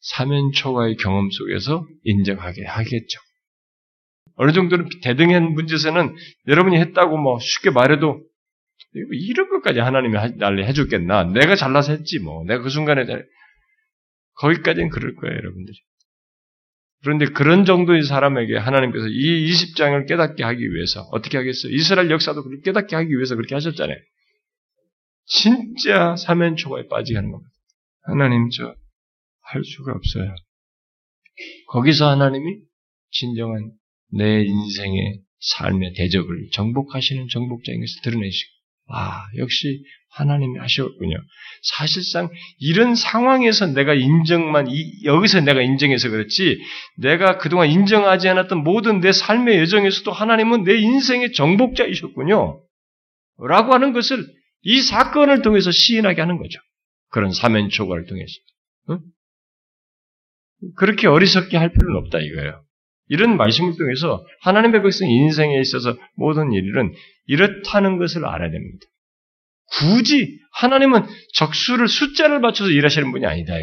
사면초가의 경험 속에서 인정하게 하겠죠. 어느 정도는 대등한 문제에서는 여러분이 했다고 뭐 쉽게 말해도 이런 것까지 하나님이 나를 해줬겠나? 내가 잘나서 했지 뭐. 내가 그 순간에 거기까지는 그럴 거예요, 여러분들이. 그런데 그런 정도의 사람에게 하나님께서 이 20장을 깨닫게 하기 위해서 어떻게 하겠어요? 이스라엘 역사도 그렇게 깨닫게 하기 위해서 그렇게 하셨잖아요. 진짜 사면초가에 빠지게 하는 겁니다. 하나님 저 할 수가 없어요. 거기서 하나님이 진정한 내 인생의 삶의 대적을 정복하시는 정복자인 것을 드러내시고 아 역시 하나님이 하셨군요. 사실상 이런 상황에서 내가 인정만 이, 여기서 내가 인정해서 그렇지 내가 그동안 인정하지 않았던 모든 내 삶의 여정에서도 하나님은 내 인생의 정복자이셨군요. 라고 하는 것을 이 사건을 통해서 시인하게 하는 거죠. 그런 사면초가를 통해서. 응? 그렇게 어리석게 할 필요는 없다 이거예요. 이런 말씀을 통해서 하나님의 백성 인생에 있어서 모든 일은 이렇다는 것을 알아야 됩니다. 굳이 하나님은 적수를 숫자를 맞춰서 일하시는 분이 아니다.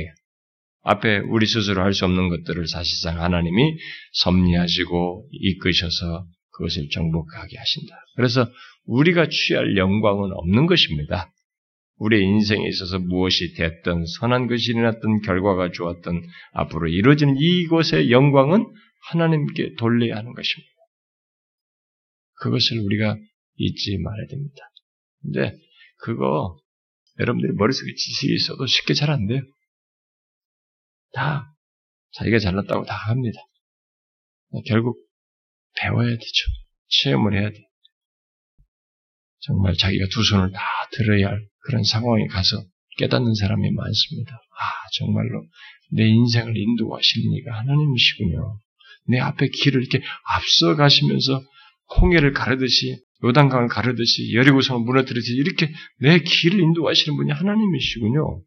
앞에 우리 스스로 할 수 없는 것들을 사실상 하나님이 섭리하시고 이끄셔서 그것을 정복하게 하신다. 그래서 우리가 취할 영광은 없는 것입니다. 우리의 인생에 있어서 무엇이 됐든 선한 것이 일어났든 결과가 좋았든 앞으로 이루어지는 이곳의 영광은 하나님께 돌려야 하는 것입니다. 그것을 우리가 잊지 말아야 됩니다. 근데 그거 여러분들이 머릿속에 지식이 있어도 쉽게 잘 안 돼요. 다 자기가 잘났다고 다 합니다. 결국 배워야 되죠. 체험을 해야 돼요. 정말 자기가 두 손을 다 들어야 할 그런 상황에 가서 깨닫는 사람이 많습니다. 아, 정말로 내 인생을 인도하시는 이가 하나님이시군요. 내 앞에 길을 이렇게 앞서 가시면서 홍해를 가르듯이 요단강을 가르듯이 여리고성을 무너뜨리듯이 이렇게 내 길을 인도하시는 분이 하나님이시군요.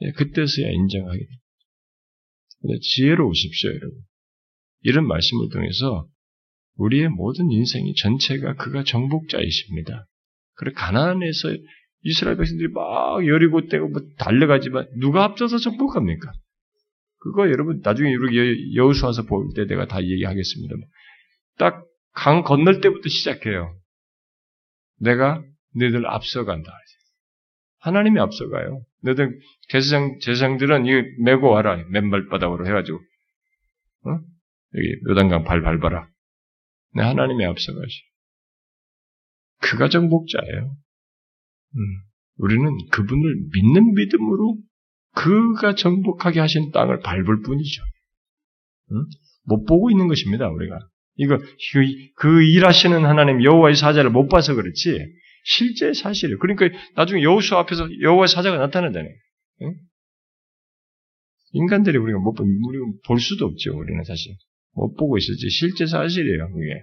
네, 그때서야 인정하게 됩니다. 지혜로우십시오, 여러분. 이런 말씀을 통해서 우리의 모든 인생이 전체가 그가 정복자이십니다. 그래 가난에서 이스라엘 백성들이 막 여리고 떼고 뭐 달려가지만 누가 앞서서 정복합니까? 그거 여러분 나중에 이렇게 여우수 와서 볼 때 내가 다 얘기하겠습니다. 딱 강 건널 때부터 시작해요. 내가 너희들 앞서간다. 하나님이 앞서가요. 너희들 제사장, 제사장들은 이 메고 와라. 맨발바닥으로 해가지고. 어? 여기 요단강 발 밟아라. 내 하나님이 앞서가시. 그가 정복자예요. 음, 우리는 그분을 믿는 믿음으로 그가 정복하게 하신 땅을 밟을 뿐이죠. 음? 못 보고 있는 것입니다, 우리가. 이거 그, 그 일하시는 하나님 여호와의 사자를 못 봐서 그렇지 실제 사실이에요. 그러니까 나중에 여호수 앞에서 여호와의 사자가 나타난다네. 응? 인간들이 우리가 못 보, 우리가 볼 수도 없죠. 우리는 사실 못 보고 있었지 실제 사실이에요. 그게.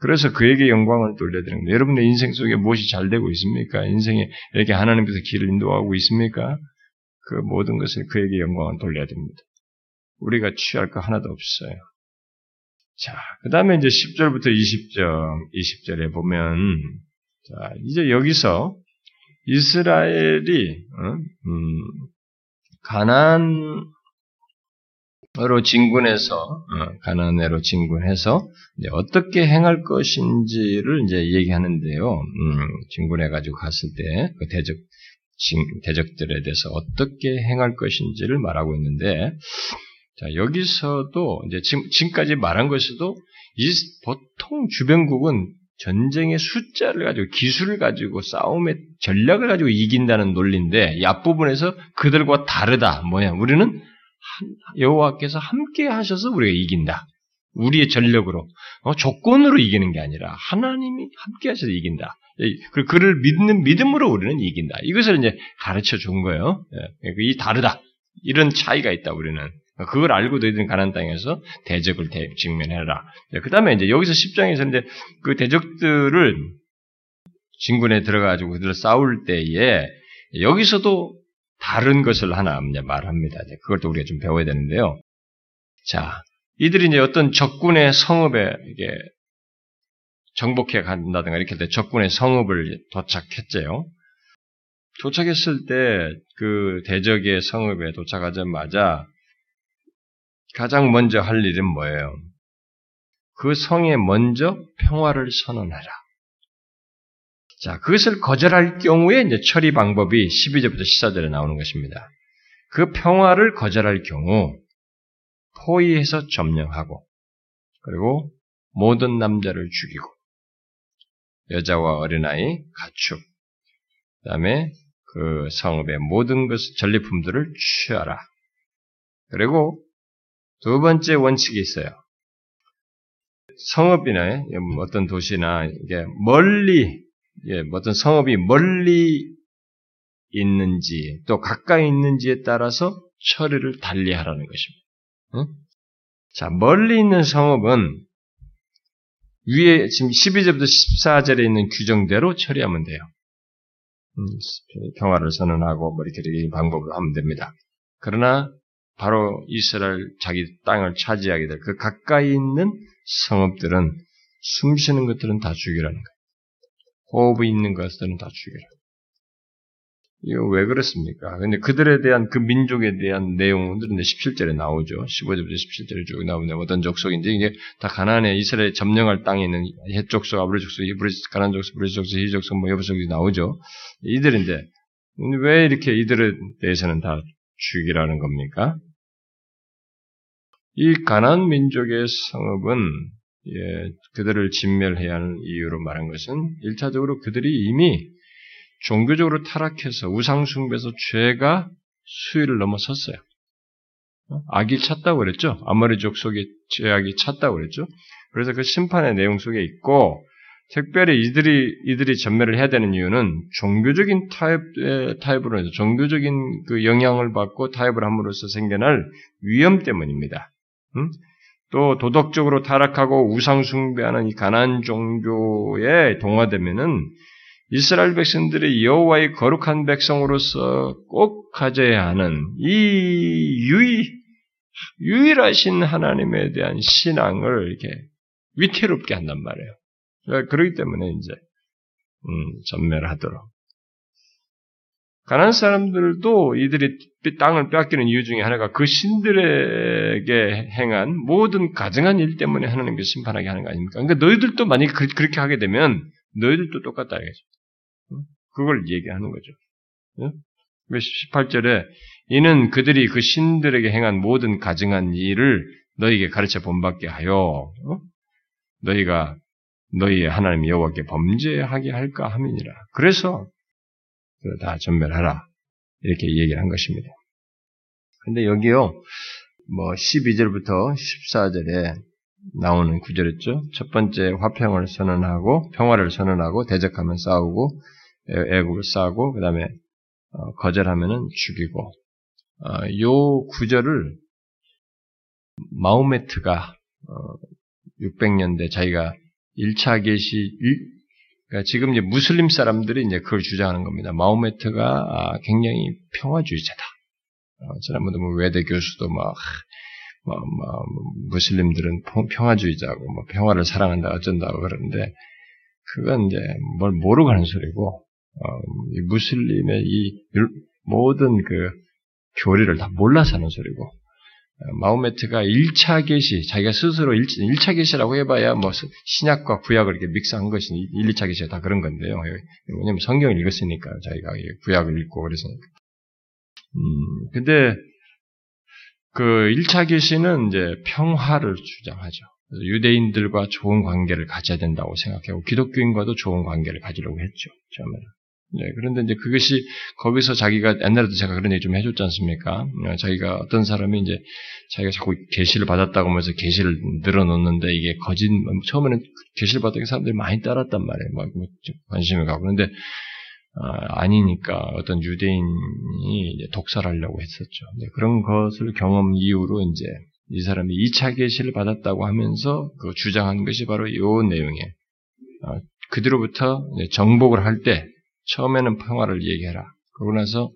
그래서 그에게 영광을 돌려드리는 거예요. 여러분의 인생 속에 무엇이 잘 되고 있습니까? 인생에 이렇게 하나님께서 길을 인도하고 있습니까? 그 모든 것을 그에게 영광을 돌려야 됩니다. 우리가 취할 거 하나도 없어요. 자, 그 다음에 이제 10절부터 20절, 20절에 보면, 자, 이제 여기서 이스라엘이, 어? 음, 가난으 로 진군해서, 어, 가난으로 진군해서, 어떻게 행할 것인지를 이제 얘기하는데요. 음, 진군해 가지고 갔을 때, 그 대적, 대적들에 대해서 어떻게 행할 것인지를 말하고 있는데, 자, 여기서도 이제 지금, 지금까지 말한 것에도 이 보통 주변국은 전쟁의 숫자를 가지고 기술을 가지고 싸움의 전략을 가지고 이긴다는 논리인데 이 앞부분에서 그들과 다르다. 뭐야? 우리는 여호와께서 함께 하셔서 우리가 이긴다. 우리의 전력으로 어, 조건으로 이기는 게 아니라 하나님이 함께 하셔서 이긴다. 그리고 그를 믿는 믿음으로 우리는 이긴다. 이것을 이제 가르쳐 준 거예요. 예, 이 다르다. 이런 차이가 있다. 우리는 그걸 알고 너희들은 가난 땅에서 대적을 대, 직면해라. 그 다음에 이제 여기서 10장에서 이제 그 대적들을 진군에 들어가지고 그들을 싸울 때에 여기서도 다른 것을 하나 말합니다. 또 우리가 좀 배워야 되는데요. 자, 이들이 이제 어떤 적군의 성읍에 이게 정복해 간다든가 이렇게 할 때 적군의 성읍을 도착했죠. 도착했을 때 그 대적의 성읍에 도착하자마자 가장 먼저 할 일은 뭐예요? 그 성에 먼저 평화를 선언하라. 자, 그것을 거절할 경우에 이제 처리 방법이 12절부터 14절에 나오는 것입니다. 그 평화를 거절할 경우 포위해서 점령하고 그리고 모든 남자를 죽이고 여자와 어린아이, 가축, 그 다음에 그 성읍의 모든 것 전리품들을 취하라. 그리고 두 번째 원칙이 있어요. 성읍이나 어떤 도시나 이게 멀리 예, 어떤 성읍이 멀리 있는지 또 가까이 있는지에 따라서 처리를 달리하라는 것입니다. 응? 자, 멀리 있는 성읍은 위에 지금 12절부터 14절에 있는 규정대로 처리하면 돼요. 음, 평화를 선언하고 뭐 이렇게 방법으로 하면 됩니다. 그러나 바로 이스라엘 자기 땅을 차지하게 될 그 가까이 있는 성읍들은 숨 쉬는 것들은 다 죽이라는 거예요. 호흡이 있는 것들은 다 죽이라. 이거 왜 그렇습니까? 근데 그들에 대한 그 민족에 대한 내용들은 17절에 나오죠. 15절부터 17절에 쭉 나오는데 어떤 족속인지 이게 다 가나안에 이스라엘 점령할 땅에 있는 헷 족속, 아브리 족속, 이브리 가난 족속, 브리 족속, 히 족속, 뭐 여부 족이 나오죠. 이들인데 왜 이렇게 이들에 대해서는 다 죽이라는 겁니까? 이 가난 민족의 성읍은 예, 그들을 진멸해야 하는 이유로 말한 것은 일차적으로 그들이 이미 종교적으로 타락해서 우상숭배에서 죄가 수위를 넘어섰어요. 악이 찼다고 그랬죠. 아모리 족속의 죄악이 찼다고 그랬죠. 그래서 그 심판의 내용 속에 있고 특별히 이들이 이들이 진멸을 해야 되는 이유는 종교적인 타락 타락으로 해서 종교적인 그 영향을 받고 타락을 함으로써 생겨날 위험 때문입니다. 음? 또 도덕적으로 타락하고 우상 숭배하는 이 가나안 종교에 동화되면은 이스라엘 백성들이 여호와의 거룩한 백성으로서 꼭 가져야 하는 이 유일 유일하신 하나님에 대한 신앙을 이렇게 위태롭게 한단 말이에요. 그러니까 그렇기 때문에 이제 음, 전멸하도록. 가난 사람들도 이들이 땅을 빼앗기는 이유 중에 하나가 그 신들에게 행한 모든 가증한 일 때문에 하나님께 심판하게 하는 거 아닙니까? 그러니까 너희들도 만약에 그 렇게 하게 되면 너희들도 똑같다 알겠죠. 그걸 얘기하는 거죠. 18절에 이는 그들이 그 신들에게 행한 모든 가증한 일을 너희에게 가르쳐 본받게 하여 너희가 너희의 하나님 여호와께 범죄하게 할까 함이니라. 그래서 다 전멸하라. 이렇게 얘기를 한 것입니다. 근데 여기요, 뭐 12절부터 14절에 나오는 구절이죠. 첫 번째 화평을 선언하고 평화를 선언하고 대적하면 싸우고 애국을 싸고 그 다음에 어, 거절하면은 죽이고 어, 요 구절을 마우메트가 600년대 어, 자기가 1차 계시 그러니까 지금 이제 무슬림 사람들이 이제 그걸 주장하는 겁니다. 마우메트가 아, 굉장히 평화주의자다. 지난번에 뭐 외대 교수도 막 뭐, 뭐, 무슬림들은 평화주의자고 뭐 평화를 사랑한다 어쩐다고 그러는데 그건 이제 뭘 모르고 하는 소리고 어, 이 무슬림의 이 모든 그 교리를 다 몰라서 하는 소리고 어, 마우메트가 1차 계시, 자기가 스스로 1, 1차 계시라고 해봐야 뭐 신약과 구약을 이렇게 믹스한 것이 1, 2차 계시가 다 그런 건데요. 왜냐면 성경을 읽었으니까 자기가 구약을 읽고 그래서니까. 음, 근데 그 1차 계시는 이제 평화를 주장하죠. 유대인들과 좋은 관계를 가져야 된다고 생각하고 기독교인과도 좋은 관계를 가지려고 했죠. 처음에는. 네, 그런데 이제 그것이 거기서 자기가 옛날에도 제가 그런 얘기 좀 해줬지 않습니까? 어, 자기가 어떤 사람이 이제 자기가 자꾸 계시를 받았다고 하면서 계시를 늘어놓는데 이게 거짓 처음에는 계시를 받던 사람들이 많이 따랐단 말이에요. 막뭐 관심을 가고 그런데 아, 아니니까 어떤 유대인이 독살을 하려고 했었죠. 그런 것을 경험 이후로 이제 이 사람이 2차 계시를 받았다고 하면서 그 주장한 것이 바로 이 내용이에요. 어, 그들로부터 정복을 할 때 처음에는 평화를 얘기해라. 그러고 나서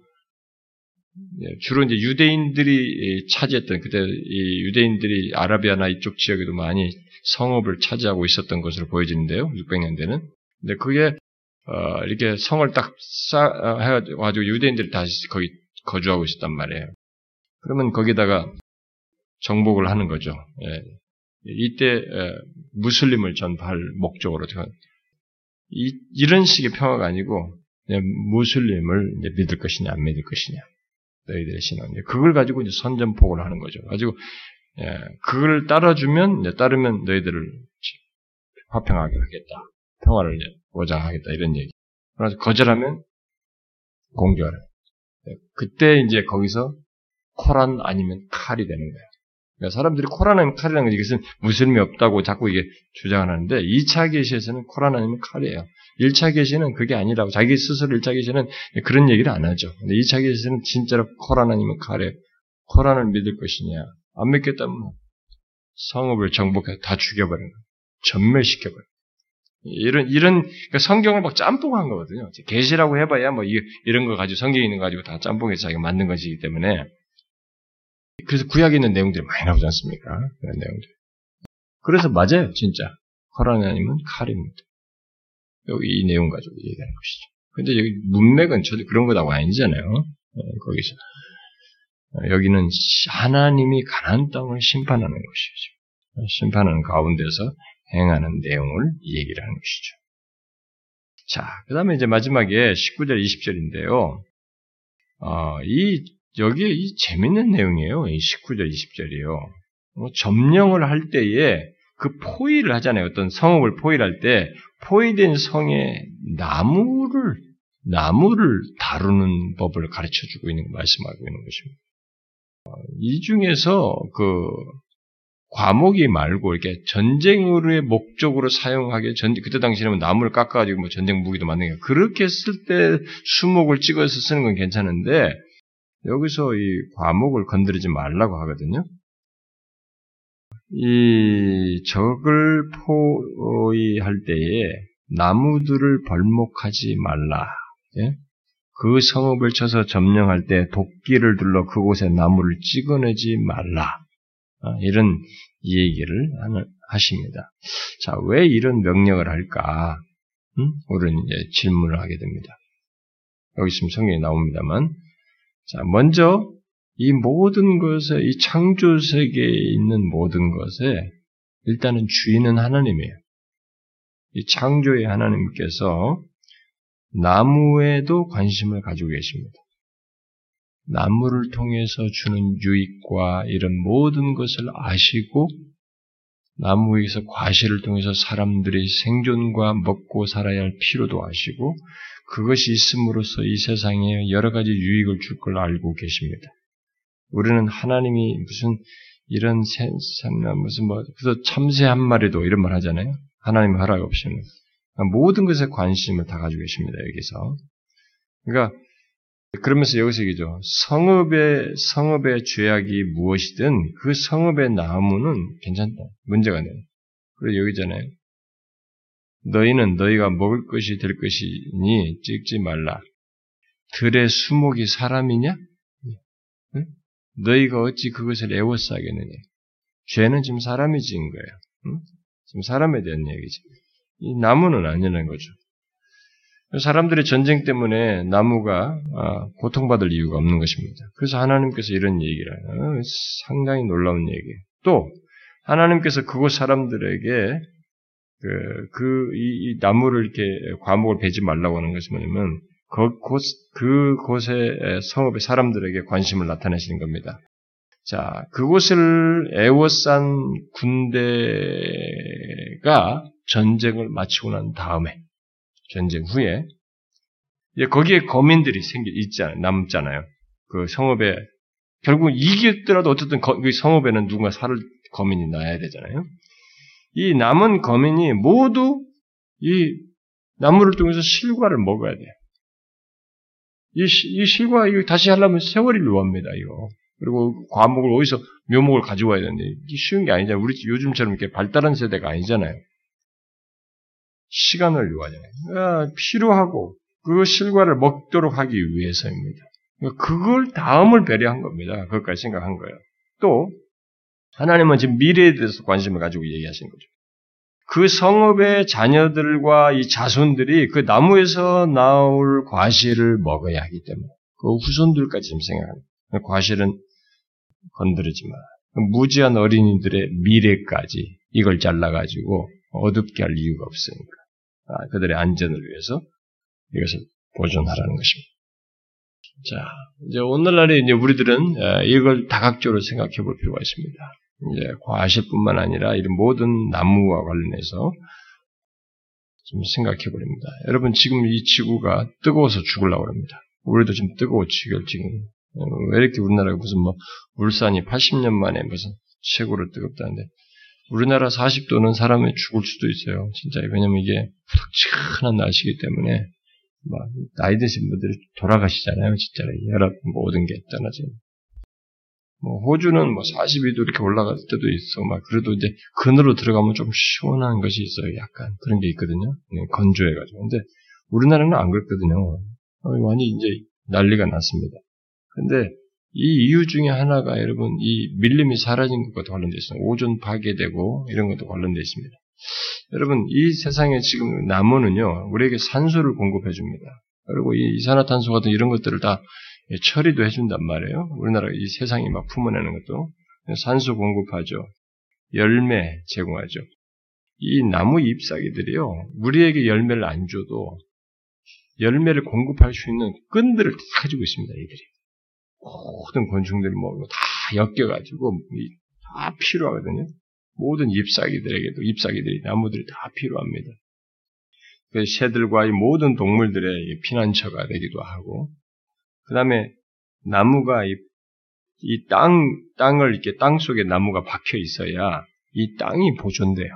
주로 이제 유대인들이 차지했던 그때 이 유대인들이 아라비아나 이쪽 지역에도 많이 성읍을 차지하고 있었던 것으로 보여지는데요. 600년대는. 근데 그게 어, 이렇게 성을 딱 쌓, 어, 해가지고 유대인들이 다시 거기 거주하고 있었단 말이에요. 그러면 거기다가 정복을 하는 거죠. 예. 이때 예, 무슬림을 전파할 목적으로 이, 이런 식의 평화가 아니고 무슬림을 믿을 것이냐 안 믿을 것이냐 너희들의 신앙 그걸 가지고 이제 선전포고를 하는 거죠. 가지고 예, 그걸 따라주면 이제 따르면 너희들을 화평하게 하겠다. 평화를 보장하겠다 이런 얘기. 그래서 거절하면 공격하라. 네, 그때 이제 거기서 코란 아니면 칼이 되는 거예요. 그러니까 사람들이 아니면 칼이라는 건 이것은 무슬림이 없다고 자꾸 이게 주장을 하는데 2차 계시에서는 코란 아니면 칼이에요. 1차 계시는 그게 아니라고 자기 스스로 1차 계시는 그런 얘기를 안 하죠. 근데 2차 계시는 진짜로 코란 아니면 칼이에요. 코란을 믿을 것이냐 안 믿겠다면 성읍을 정복해 다 죽여버리는 거예요. 전멸시켜버려요. 이런 이런 그러니까 성경을 막 짬뽕한 거거든요. 계시라고 해봐야 뭐 이, 이런 거 가지고 성경 있는 거 가지고 다 짬뽕해서 자기가 만든 것이기 때문에 그래서 구약에 있는 내용들이 많이 나오지 않습니까? 그런 내용들. 그래서 맞아요, 진짜. 허락이 아니면 칼입니다. 여기 이 내용 가지고 얘기하는 것이죠. 근데 여기 문맥은 저도 그런 거다고 아니잖아요. 네, 거기서. 어, 여기는 하나님이 가난 땅을 심판하는 것이죠. 심판하는 가운데서 행하는 내용을 얘기를 하는 것이죠. 자, 그 다음에 이제 마지막에 19절, 20절인데요. 어, 이, 여기에 이 재밌는 내용이에요. 이 19절, 20절이요. 뭐 점령을 할 때에 그 포위를 하잖아요. 어떤 성읍을 포위할 때 포위된 성에 나무를 나무를 다루는 법을 가르쳐 주고 있는 말씀하고 있는 것입니다. 어, 이 중에서 그 과목이 말고 이렇게 전쟁으로의 목적으로 사용하게 전 그때 당시에는 나무를 깎아가지고 뭐 전쟁 무기도 만드는 게 그렇게 쓸 때 수목을 찍어서 쓰는 건 괜찮은데 여기서 이 과목을 건드리지 말라고 하거든요. 이 적을 포위할 때에 나무들을 벌목하지 말라. 예? 그 성읍을 쳐서 점령할 때 도끼를 둘러 그곳에 나무를 찍어내지 말라. 아, 이런 얘기를 하십니다. 자, 왜 이런 명령을 할까? 음? 우리는 이제 질문을 하게 됩니다. 여기 지금 성경에 나옵니다만, 자, 먼저 이 모든 것에, 이 창조 세계에 있는 모든 것에 일단은 주인은 하나님이에요. 이 창조의 하나님께서 나무에도 관심을 가지고 계십니다. 나무를 통해서 주는 유익과 이런 모든 것을 아시고 나무에서 과실을 통해서 사람들의 생존과 먹고 살아야 할 필요도 아시고 그것이 있음으로써 이 세상에 여러 가지 유익을 줄 걸 알고 계십니다. 우리는 하나님이 무슨 이런 생나 무슨 뭐 그래서 참새 한 마리도 이런 말 하잖아요. 하나님 허락 없이는 모든 것에 관심을 다 가지고 계십니다 여기서. 그러니까 그러면서 여기서 얘기죠. 성읍의 성읍의 죄악이 무엇이든 그 성읍의 나무는 괜찮다. 문제가 안 돼. 그리고 여기잖아요. 너희는 너희가 먹을 것이 될 것이니 찍지 말라. 들의 수목이 사람이냐? 응? 너희가 어찌 그것을 애워싸겠느냐? 죄는 지금 사람이 지은 거예요. 응? 지금 사람에 대한 얘기지. 이 나무는 아니라는 거죠. 사람들의 전쟁 때문에 나무가 아, 고통받을 이유가 없는 것입니다. 그래서 하나님께서 이런 얘기를 해요. 상당히 놀라운 얘기예요. 또 하나님께서 그곳 사람들에게 그, 그, 이, 이, 나무를 이렇게 과목을 베지 말라고 하는 것이 뭐냐면, 그 곳, 그 곳의 성읍의 사람들에게 관심을 나타내시는 겁니다. 자, 그곳을 애워싼 군대가 전쟁을 마치고 난 다음에, 전쟁 후에 거기에 거민들이 생기 있잖아요. 남잖아요. 그 성읍에 결국 이겼더라도 어쨌든 그 성읍에는 누군가 살을 거민이 나야 되잖아요. 이 남은 거민이 모두 이 나무를 통해서 실과를 먹어야 돼요. 이, 이 실과 이거 다시 하려면 세월이 요합니다. 이거 그리고 과목을 어디서 묘목을 가져와야 되는데 이게 쉬운 게 아니잖아요. 우리 요즘처럼 이렇게 발달한 세대가 아니잖아요. 시간을 요하잖아요. 그러니까 필요하고 그 실과를 먹도록 하기 위해서입니다. 그러니까 그걸 다음을 배려한 겁니다. 그것까지 생각한 거예요. 또 하나님은 지금 미래에 대해서 관심을 가지고 얘기하시는 거죠. 그 성읍의 자녀들과 이 자손들이 그 나무에서 나올 과실을 먹어야 하기 때문에 그 후손들까지 지금 생각합니다. 과실은 건드리지 마. 무지한 어린이들의 미래까지 이걸 잘라가지고 어둡게 할 이유가 없으니까. 아, 그들의 안전을 위해서 이것을 보존하라는 것입니다. 자, 이제 오늘날에 이제 우리들은 아, 이걸 다각적으로 생각해 볼 필요가 있습니다. 이제 과실뿐만 아니라 이런 모든 나무와 관련해서 좀 생각해 버립니다. 여러분 지금 이 지구가 뜨거워서 죽으려고 합니다. 우리도 지금 뜨거워 죽을 지금 왜 이렇게 우리나라가 무슨 뭐 울산이 80년 만에 무슨 최고로 뜨겁다는데 우리나라 40도는 사람이 죽을 수도 있어요. 진짜 왜냐면 이게 푸석치근한 날씨이기 때문에 막 나이 드신 분들이 돌아가시잖아요. 진짜 혈압 모든 게 떠나지. 뭐 호주는 뭐 42도 이렇게 올라갈 때도 있어. 막 그래도 이제 그늘로 들어가면 좀 시원한 것이 있어요. 약간 그런 게 있거든요. 네, 건조해가지고. 근데 우리나라는 안 그렇거든요. 많이 이제 난리가 났습니다. 근데 이 이유 중에 하나가 여러분 이 밀림이 사라진 것과 관련되어 있습니다. 오존 파괴되고 이런 것도 관련되어 있습니다. 여러분 이 세상에 지금 나무는요 우리에게 산소를 공급해 줍니다. 그리고 이 이산화탄소 같은 이런 것들을 다 처리도 해준단 말이에요. 우리나라 이 세상이 막 품어내는 것도 산소 공급하죠. 열매 제공하죠. 이 나무 잎사귀들이요 우리에게 열매를 안 줘도 열매를 공급할 수 있는 끈들을 다 가지고 있습니다. 이들이 모든 곤충들이 뭐 다 엮여가지고 다 필요하거든요. 모든 잎사귀들에게도 잎사귀들이 나무들이 다 필요합니다. 그 새들과 이 모든 동물들의 피난처가 되기도 하고, 그 다음에 나무가 이, 이 땅, 땅을 이렇게 땅 속에 나무가 박혀 있어야 이 땅이 보존돼요.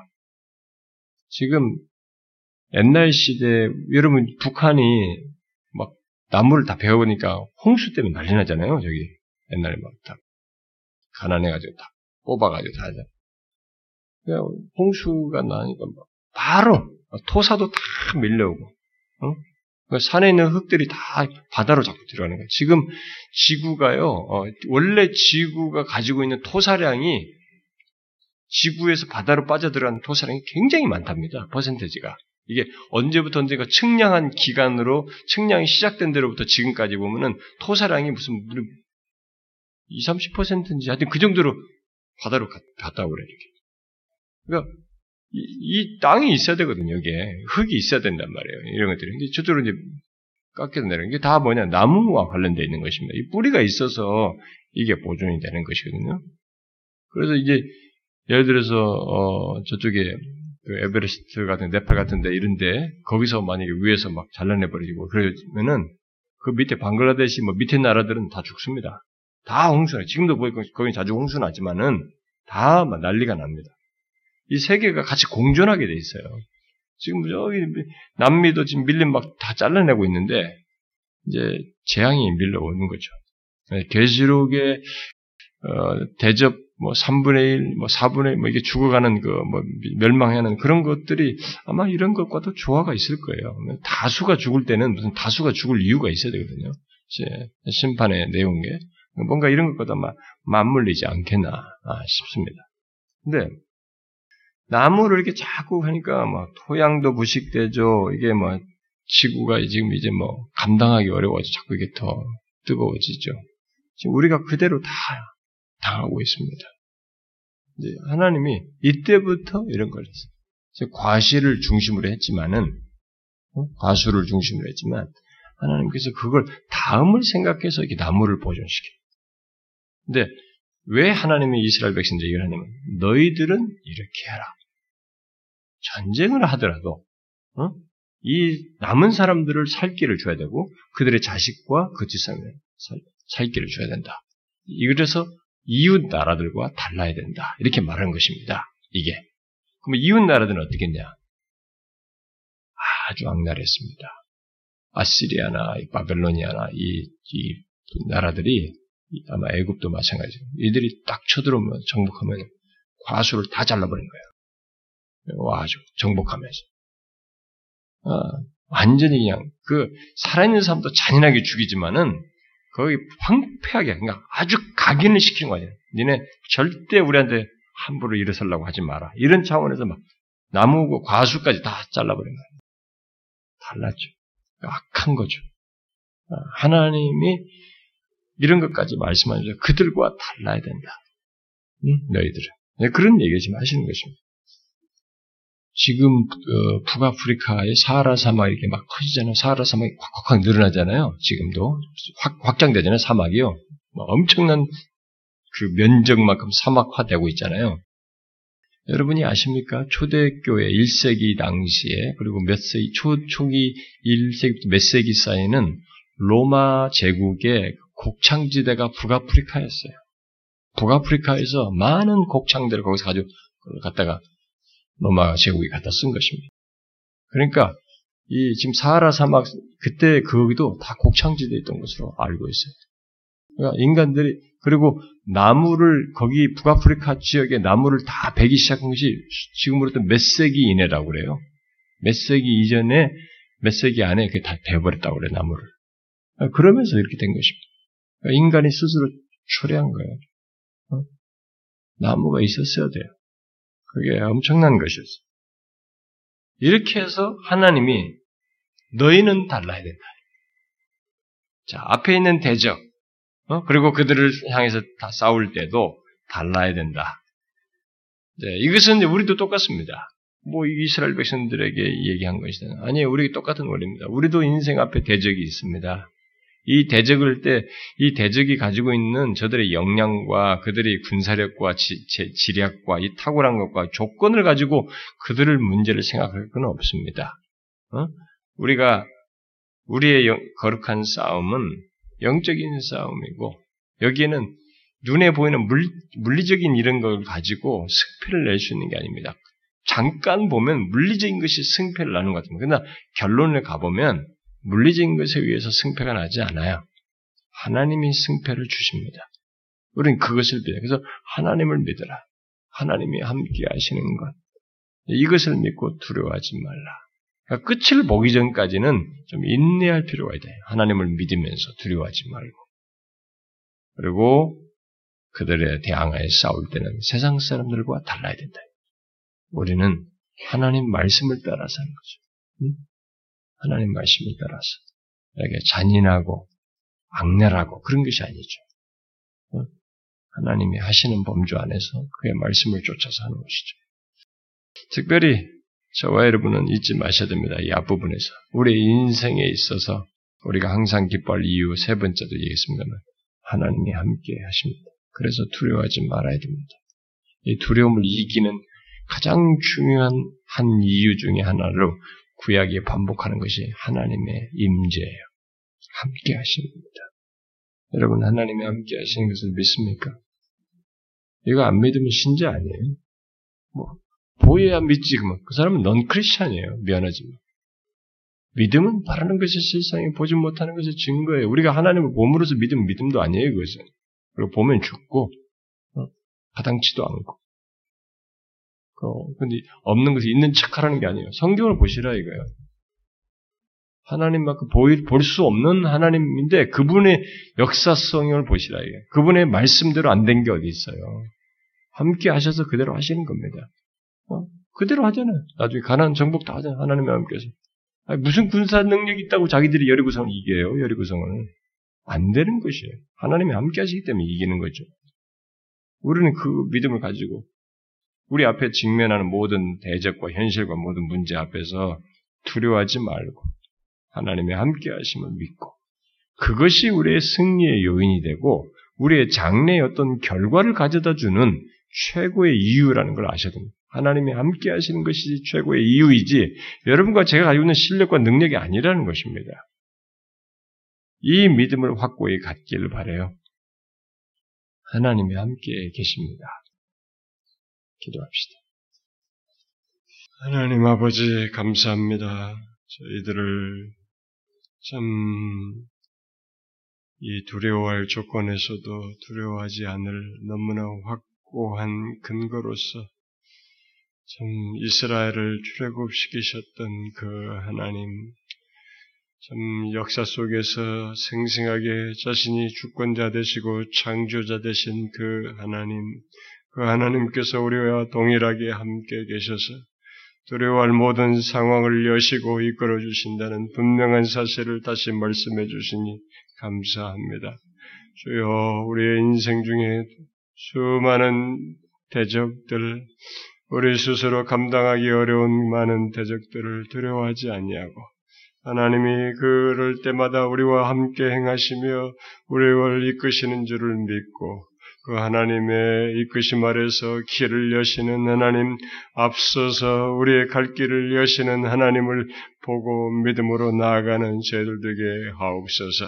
지금 옛날 시대, 여러분 북한이 막 나무를 다 베어보니까 홍수 때문에 난리 나잖아요, 저기. 옛날에 막 다. 가난해가지고 다 뽑아가지고 다 하잖아요. 홍수가 나니까 바로 토사도 다 밀려오고 어? 그 산에 있는 흙들이 다 바다로 자꾸 들어가는 거예요. 지금 지구가요. 어, 원래 지구가 가지고 있는 토사량이 지구에서 바다로 빠져들어가는 토사량이 굉장히 많답니다. 퍼센테지가. 이게 언제부터 언제가 측량한 기간으로 측량이 시작된 대로부터 지금까지 보면은 토사량이 무슨 20, 30%인지 하여튼 그 정도로 바다로 갔다 오래 이렇게. 그러니까 이, 이, 땅이 있어야 되거든요. 여기에 흙이 있어야 된단 말이에요. 이런 것들이. 근데 저쪽으로 이제 깎여서 내려는 게 다 뭐냐 나무와 관련되어 있는 것입니다. 이 뿌리가 있어서 이게 보존이 되는 것이거든요. 그래서 이제 예를 들어서 어, 저쪽에 그 에베레스트 같은 네팔 같은데 이런데 거기서 만약에 위에서 막 잘라내 버리고 그러면은 그 밑에 방글라데시 뭐 밑에 나라들은 다 죽습니다. 다 홍수나 지금도 보니까 거기 자주 홍수 나지만은 다 난리가 납니다. 이 세계가 같이 공존하게 돼 있어요. 지금 저기 남미도 지금 밀림 막 다 잘라내고 있는데 이제 재앙이 밀려오는 거죠. 계시록의 어, 대접 뭐 3분의 1, 뭐 4분의 1, 뭐 이게 죽어가는 그 뭐 멸망하는 그런 것들이 아마 이런 것과도 조화가 있을 거예요. 다수가 죽을 때는 무슨 다수가 죽을 이유가 있어야 되거든요. 심판의 내용에 뭔가 이런 것보다 맞물리지 않겠나 아, 싶습니다. 근데 나무를 이렇게 자꾸 하니까 뭐 토양도 부식되죠. 이게 뭐 지구가 지금 이제 뭐 감당하기 어려워져 자꾸 이게 더 뜨거워지죠. 지금 우리가 그대로 다 당하고 있습니다. 이제 하나님이 이때부터 이런 걸 했어요. 과실을 중심으로 했지만은 어? 과수를 중심으로 했지만 하나님께서 그걸 다음을 생각해서 이렇게 나무를 보존시켜요. 근데 왜 하나님이 이스라엘 백성들 얘기를 하냐면 너희들은 이렇게 해라. 전쟁을 하더라도 어? 이 남은 사람들을 살 길을 줘야 되고 그들의 자식과 그 뒷사람에 살, 살 길을 줘야 된다. 이래서 이웃 나라들과 달라야 된다. 이렇게 말하는 것입니다. 이게. 그럼 이웃 나라들은 어떻겠냐? 아주 악랄했습니다. 아시리아나 바벨로니아나 이, 이 나라들이 아마 애굽도 마찬가지고 이들이 딱 쳐들어오면 정복하면 과수를 다 잘라버린 거예요. 와, 아주 정복하면서. 아, 완전히 그냥 그 살아있는 사람도 잔인하게 죽이지만은 거의 황폐하게 그러니까 아주 각인을 시키는 거예요. 니네 절대 우리한테 함부로 일어서려고 하지 마라. 이런 차원에서 막 나무고 과수까지 다 잘라버린 거예요. 달랐죠. 악한 거죠. 아, 하나님이 이런 것까지 말씀하셔서 그들과 달라야 된다. 응? 너희들은. 네, 그런 얘기 지금 하시는 것입니다. 지금 어, 북아프리카의 사하라 사막 이렇게 막 커지잖아요. 사하라 사막이 확확 늘어나잖아요. 지금도 확, 확장되잖아요. 사막이요. 엄청난 그 면적만큼 사막화되고 있잖아요. 여러분이 아십니까? 초대교회 1세기 당시에 그리고 몇 세기 초 초기 1세기부터 몇 세기 사이에는 로마 제국의 곡창지대가 북아프리카였어요. 북아프리카에서 많은 곡창들을 거기서 가지고 갖다가 로마 제국이 갖다 쓴 것입니다. 그러니까 이 지금 사하라 사막 그때 거기도 다 곡창지대에 있던 것으로 알고 있어요. 그러니까 인간들이 그리고 나무를 거기 북아프리카 지역에 나무를 다 베기 시작한 것이 지금으로부터 몇 세기 이내라고 그래요. 몇 세기 이전에 몇 세기 안에 그게 다 베어버렸다고 그래요 나무를. 그러면서 이렇게 된 것입니다. 인간이 스스로 초래한 거예요. 어? 나무가 있었어야 돼요. 그게 엄청난 것이었어요. 이렇게 해서 하나님이 너희는 달라야 된다. 자, 앞에 있는 대적, 어? 그리고 그들을 향해서 다 싸울 때도 달라야 된다. 네, 이것은 우리도 똑같습니다. 뭐 이스라엘 백성들에게 얘기한 것이다. 아니에요. 우리 똑같은 원리입니다. 우리도 인생 앞에 대적이 있습니다. 이 대적을 때, 이 대적이 가지고 있는 저들의 역량과 그들의 군사력과 지, 지략과 이 탁월한 것과 조건을 가지고 그들을 문제를 생각할 건 없습니다. 어? 우리가, 우리의 영, 거룩한 싸움은 영적인 싸움이고, 여기에는 눈에 보이는 물, 물리적인 이런 걸 가지고 승패를 낼 수 있는 게 아닙니다. 잠깐 보면 물리적인 것이 승패를 나는 것 같습니다. 그러나 결론을 가보면 물리적인 것에 의해서 승패가 나지 않아요. 하나님이 승패를 주십니다. 우리는 그것을 믿어요. 그래서 하나님을 믿어라. 하나님이 함께 하시는 것. 이것을 믿고 두려워하지 말라. 그러니까 끝을 보기 전까지는 좀 인내할 필요가 있다. 하나님을 믿으면서 두려워하지 말고. 그리고 그들에 대항하여 싸울 때는 세상 사람들과 달라야 된다. 우리는 하나님 말씀을 따라서 하는 거죠. 하나님 말씀을 따라서 이렇게 잔인하고 악랄하고 그런 것이 아니죠. 어? 하나님이 하시는 범주 안에서 그의 말씀을 쫓아서 하는 것이죠. 특별히 저와 여러분은 잊지 마셔야 됩니다. 이 앞부분에서. 우리 인생에 있어서 우리가 항상 기뻐할 이유 세 번째도 얘기했습니다만 하나님이 함께 하십니다. 그래서 두려워하지 말아야 됩니다. 이 두려움을 이기는 가장 중요한 한 이유 중의 하나로 구약이 반복하는 것이 하나님의 임재예요. 함께 하십니다. 여러분 하나님이 함께 하시는 것을 믿습니까? 이거 안 믿으면 신자 아니에요? 뭐 보여야 믿지 그만. 그 사람은 넌 크리스찬이에요. 미안하지만. 믿음은 바라는 것이 세상에 보지 못하는 것의 증거예요. 우리가 하나님을 몸으로서 믿으면 믿음도 아니에요, 그것은. 그리고 보면 죽고, 어? 가당치도 않고. 어, 근데 없는 것이 있는 척 하라는 게 아니에요. 성경을 보시라 이거예요. 하나님만큼 볼 수 없는 하나님인데 그분의 역사성을 보시라 이게. 무그분의 말씀대로 안 된 게 어디 있어요. 함께 하셔서 그대로 하시는 겁니다. 어? 그대로 하잖아요. 나중에 가난 정복 다 하잖아요. 하나님의 함께서. 아니, 무슨 군사 능력이 있다고 자기들이 여리고성을 이겨요. 여리고성을. 안 되는 것이에요. 하나님이 함께 하시기 때문에 이기는 거죠. 우리는 그 믿음을 가지고 우리 앞에 직면하는 모든 대적과 현실과 모든 문제 앞에서 두려워하지 말고 하나님의 함께 하심을 믿고 그것이 우리의 승리의 요인이 되고 우리의 장래의 어떤 결과를 가져다 주는 최고의 이유라는 걸 아셔야 됩니다. 하나님이 함께 하시는 것이 최고의 이유이지 여러분과 제가 가지고 있는 실력과 능력이 아니라는 것입니다. 이 믿음을 확고히 갖기를 바래요. 하나님이 함께 계십니다. 기도합시다. 하나님 아버지 감사합니다. 저희들을 참 이 두려워할 조건에서도 두려워하지 않을 너무나 확고한 근거로서 참 이스라엘을 출애굽시키셨던 그 하나님 참 역사 속에서 생생하게 자신이 주권자 되시고 창조자 되신 그 하나님 그 하나님께서 우리와 동일하게 함께 계셔서 두려워할 모든 상황을 여시고 이끌어 주신다는 분명한 사실을 다시 말씀해 주시니 감사합니다. 주여 우리의 인생 중에 수많은 대적들, 우리 스스로 감당하기 어려운 많은 대적들을 두려워하지 아니하고 하나님이 그럴 때마다 우리와 함께 행하시며 우리를 이끄시는 줄을 믿고 그 하나님의 이끄심 아래서 길을 여시는 하나님, 앞서서 우리의 갈 길을 여시는 하나님을 보고 믿음으로 나아가는 저희들 되게 하옵소서.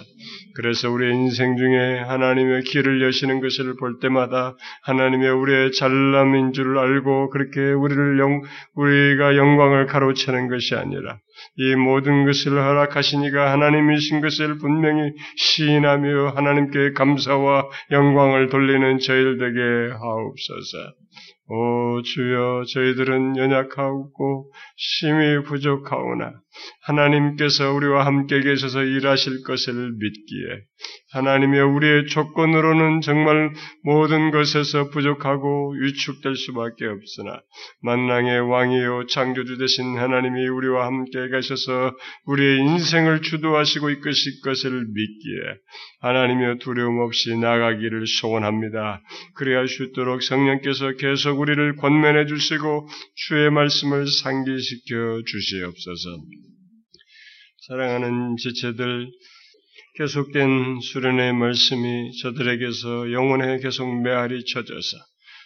그래서 우리 인생 중에 하나님의 길을 여시는 것을 볼 때마다 하나님의 우리의 잘남인 줄 알고 그렇게 우리를 영, 우리가 영광을 가로채는 것이 아니라 이 모든 것을 허락하시니까 하나님이신 것을 분명히 시인하며 하나님께 감사와 영광을 돌리는 저희들 되게 하옵소서. 오 주여 저희들은 연약하고 심히 부족하오나 하나님께서 우리와 함께 계셔서 일하실 것을 믿기에 하나님의 우리의 조건으로는 정말 모든 것에서 부족하고 위축될 수밖에 없으나 만왕의 왕이요 창조주 되신 하나님이 우리와 함께 계셔서 우리의 인생을 주도하시고 이끄실 것을 믿기에 하나님의 두려움 없이 나가기를 소원합니다. 그래야 수 있도록 성령께서 계속 우리를 권면해 주시고 주의 말씀을 상기시켜 주시옵소서. 사랑하는 지체들, 계속된 수련의 말씀이 저들에게서 영혼에 계속 메아리 쳐져서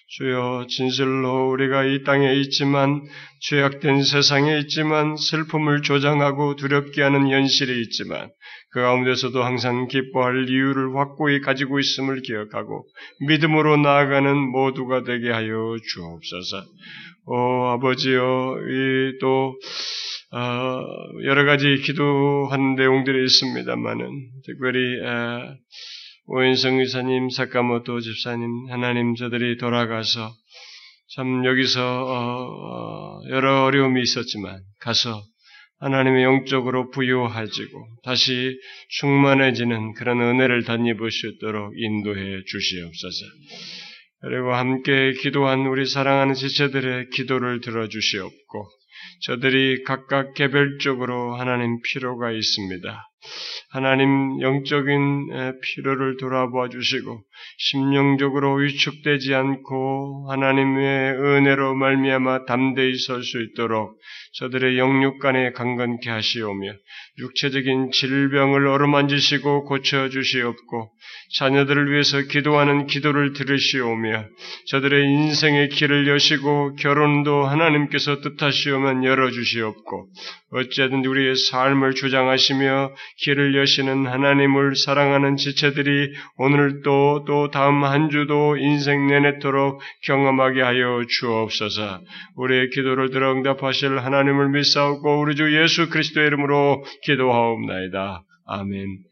주여 진실로 우리가 이 땅에 있지만 죄악된 세상에 있지만 슬픔을 조장하고 두렵게 하는 현실이 있지만 그 가운데서도 항상 기뻐할 이유를 확고히 가지고 있음을 기억하고 믿음으로 나아가는 모두가 되게 하여 주옵소서. 오 아버지여 이또 어, 여러 가지 기도한 내용들이 있습니다만은 특별히 어, 오현성 의사님, 사카모토 집사님, 하나님 저들이 돌아가서 참 여기서 어, 여러 어려움이 있었지만 가서 하나님의 영적으로 부유해지고 다시 충만해지는 그런 은혜를 덧입을 수 있도록 인도해 주시옵소서. 그리고 함께 기도한 우리 사랑하는 지체들의 기도를 들어주시옵고 저들이 각각 개별적으로 하나님 필요가 있습니다. 하나님 영적인 필요를 돌아보아 주시고 심령적으로 위축되지 않고 하나님의 은혜로 말미암아 담대히 설 수 있도록 저들의 영육간에 강건케 하시오며 육체적인 질병을 어루만지시고 고쳐 주시옵고 자녀들을 위해서 기도하는 기도를 들으시오며 저들의 인생의 길을 여시고 결혼도 하나님께서 뜻하시오면 열어 주시옵고 어쨌든 우리의 삶을 주장하시며 길을 여시는 하나님을 사랑하는 지체들이 오늘 또, 또 다음 한 주도 인생 내내토록 경험하게 하여 주옵소서. 우리의 기도를 들어 응답하실 하나님을 믿사옵고 우리 주 예수 그리스도의 이름으로 기도하옵나이다. 아멘.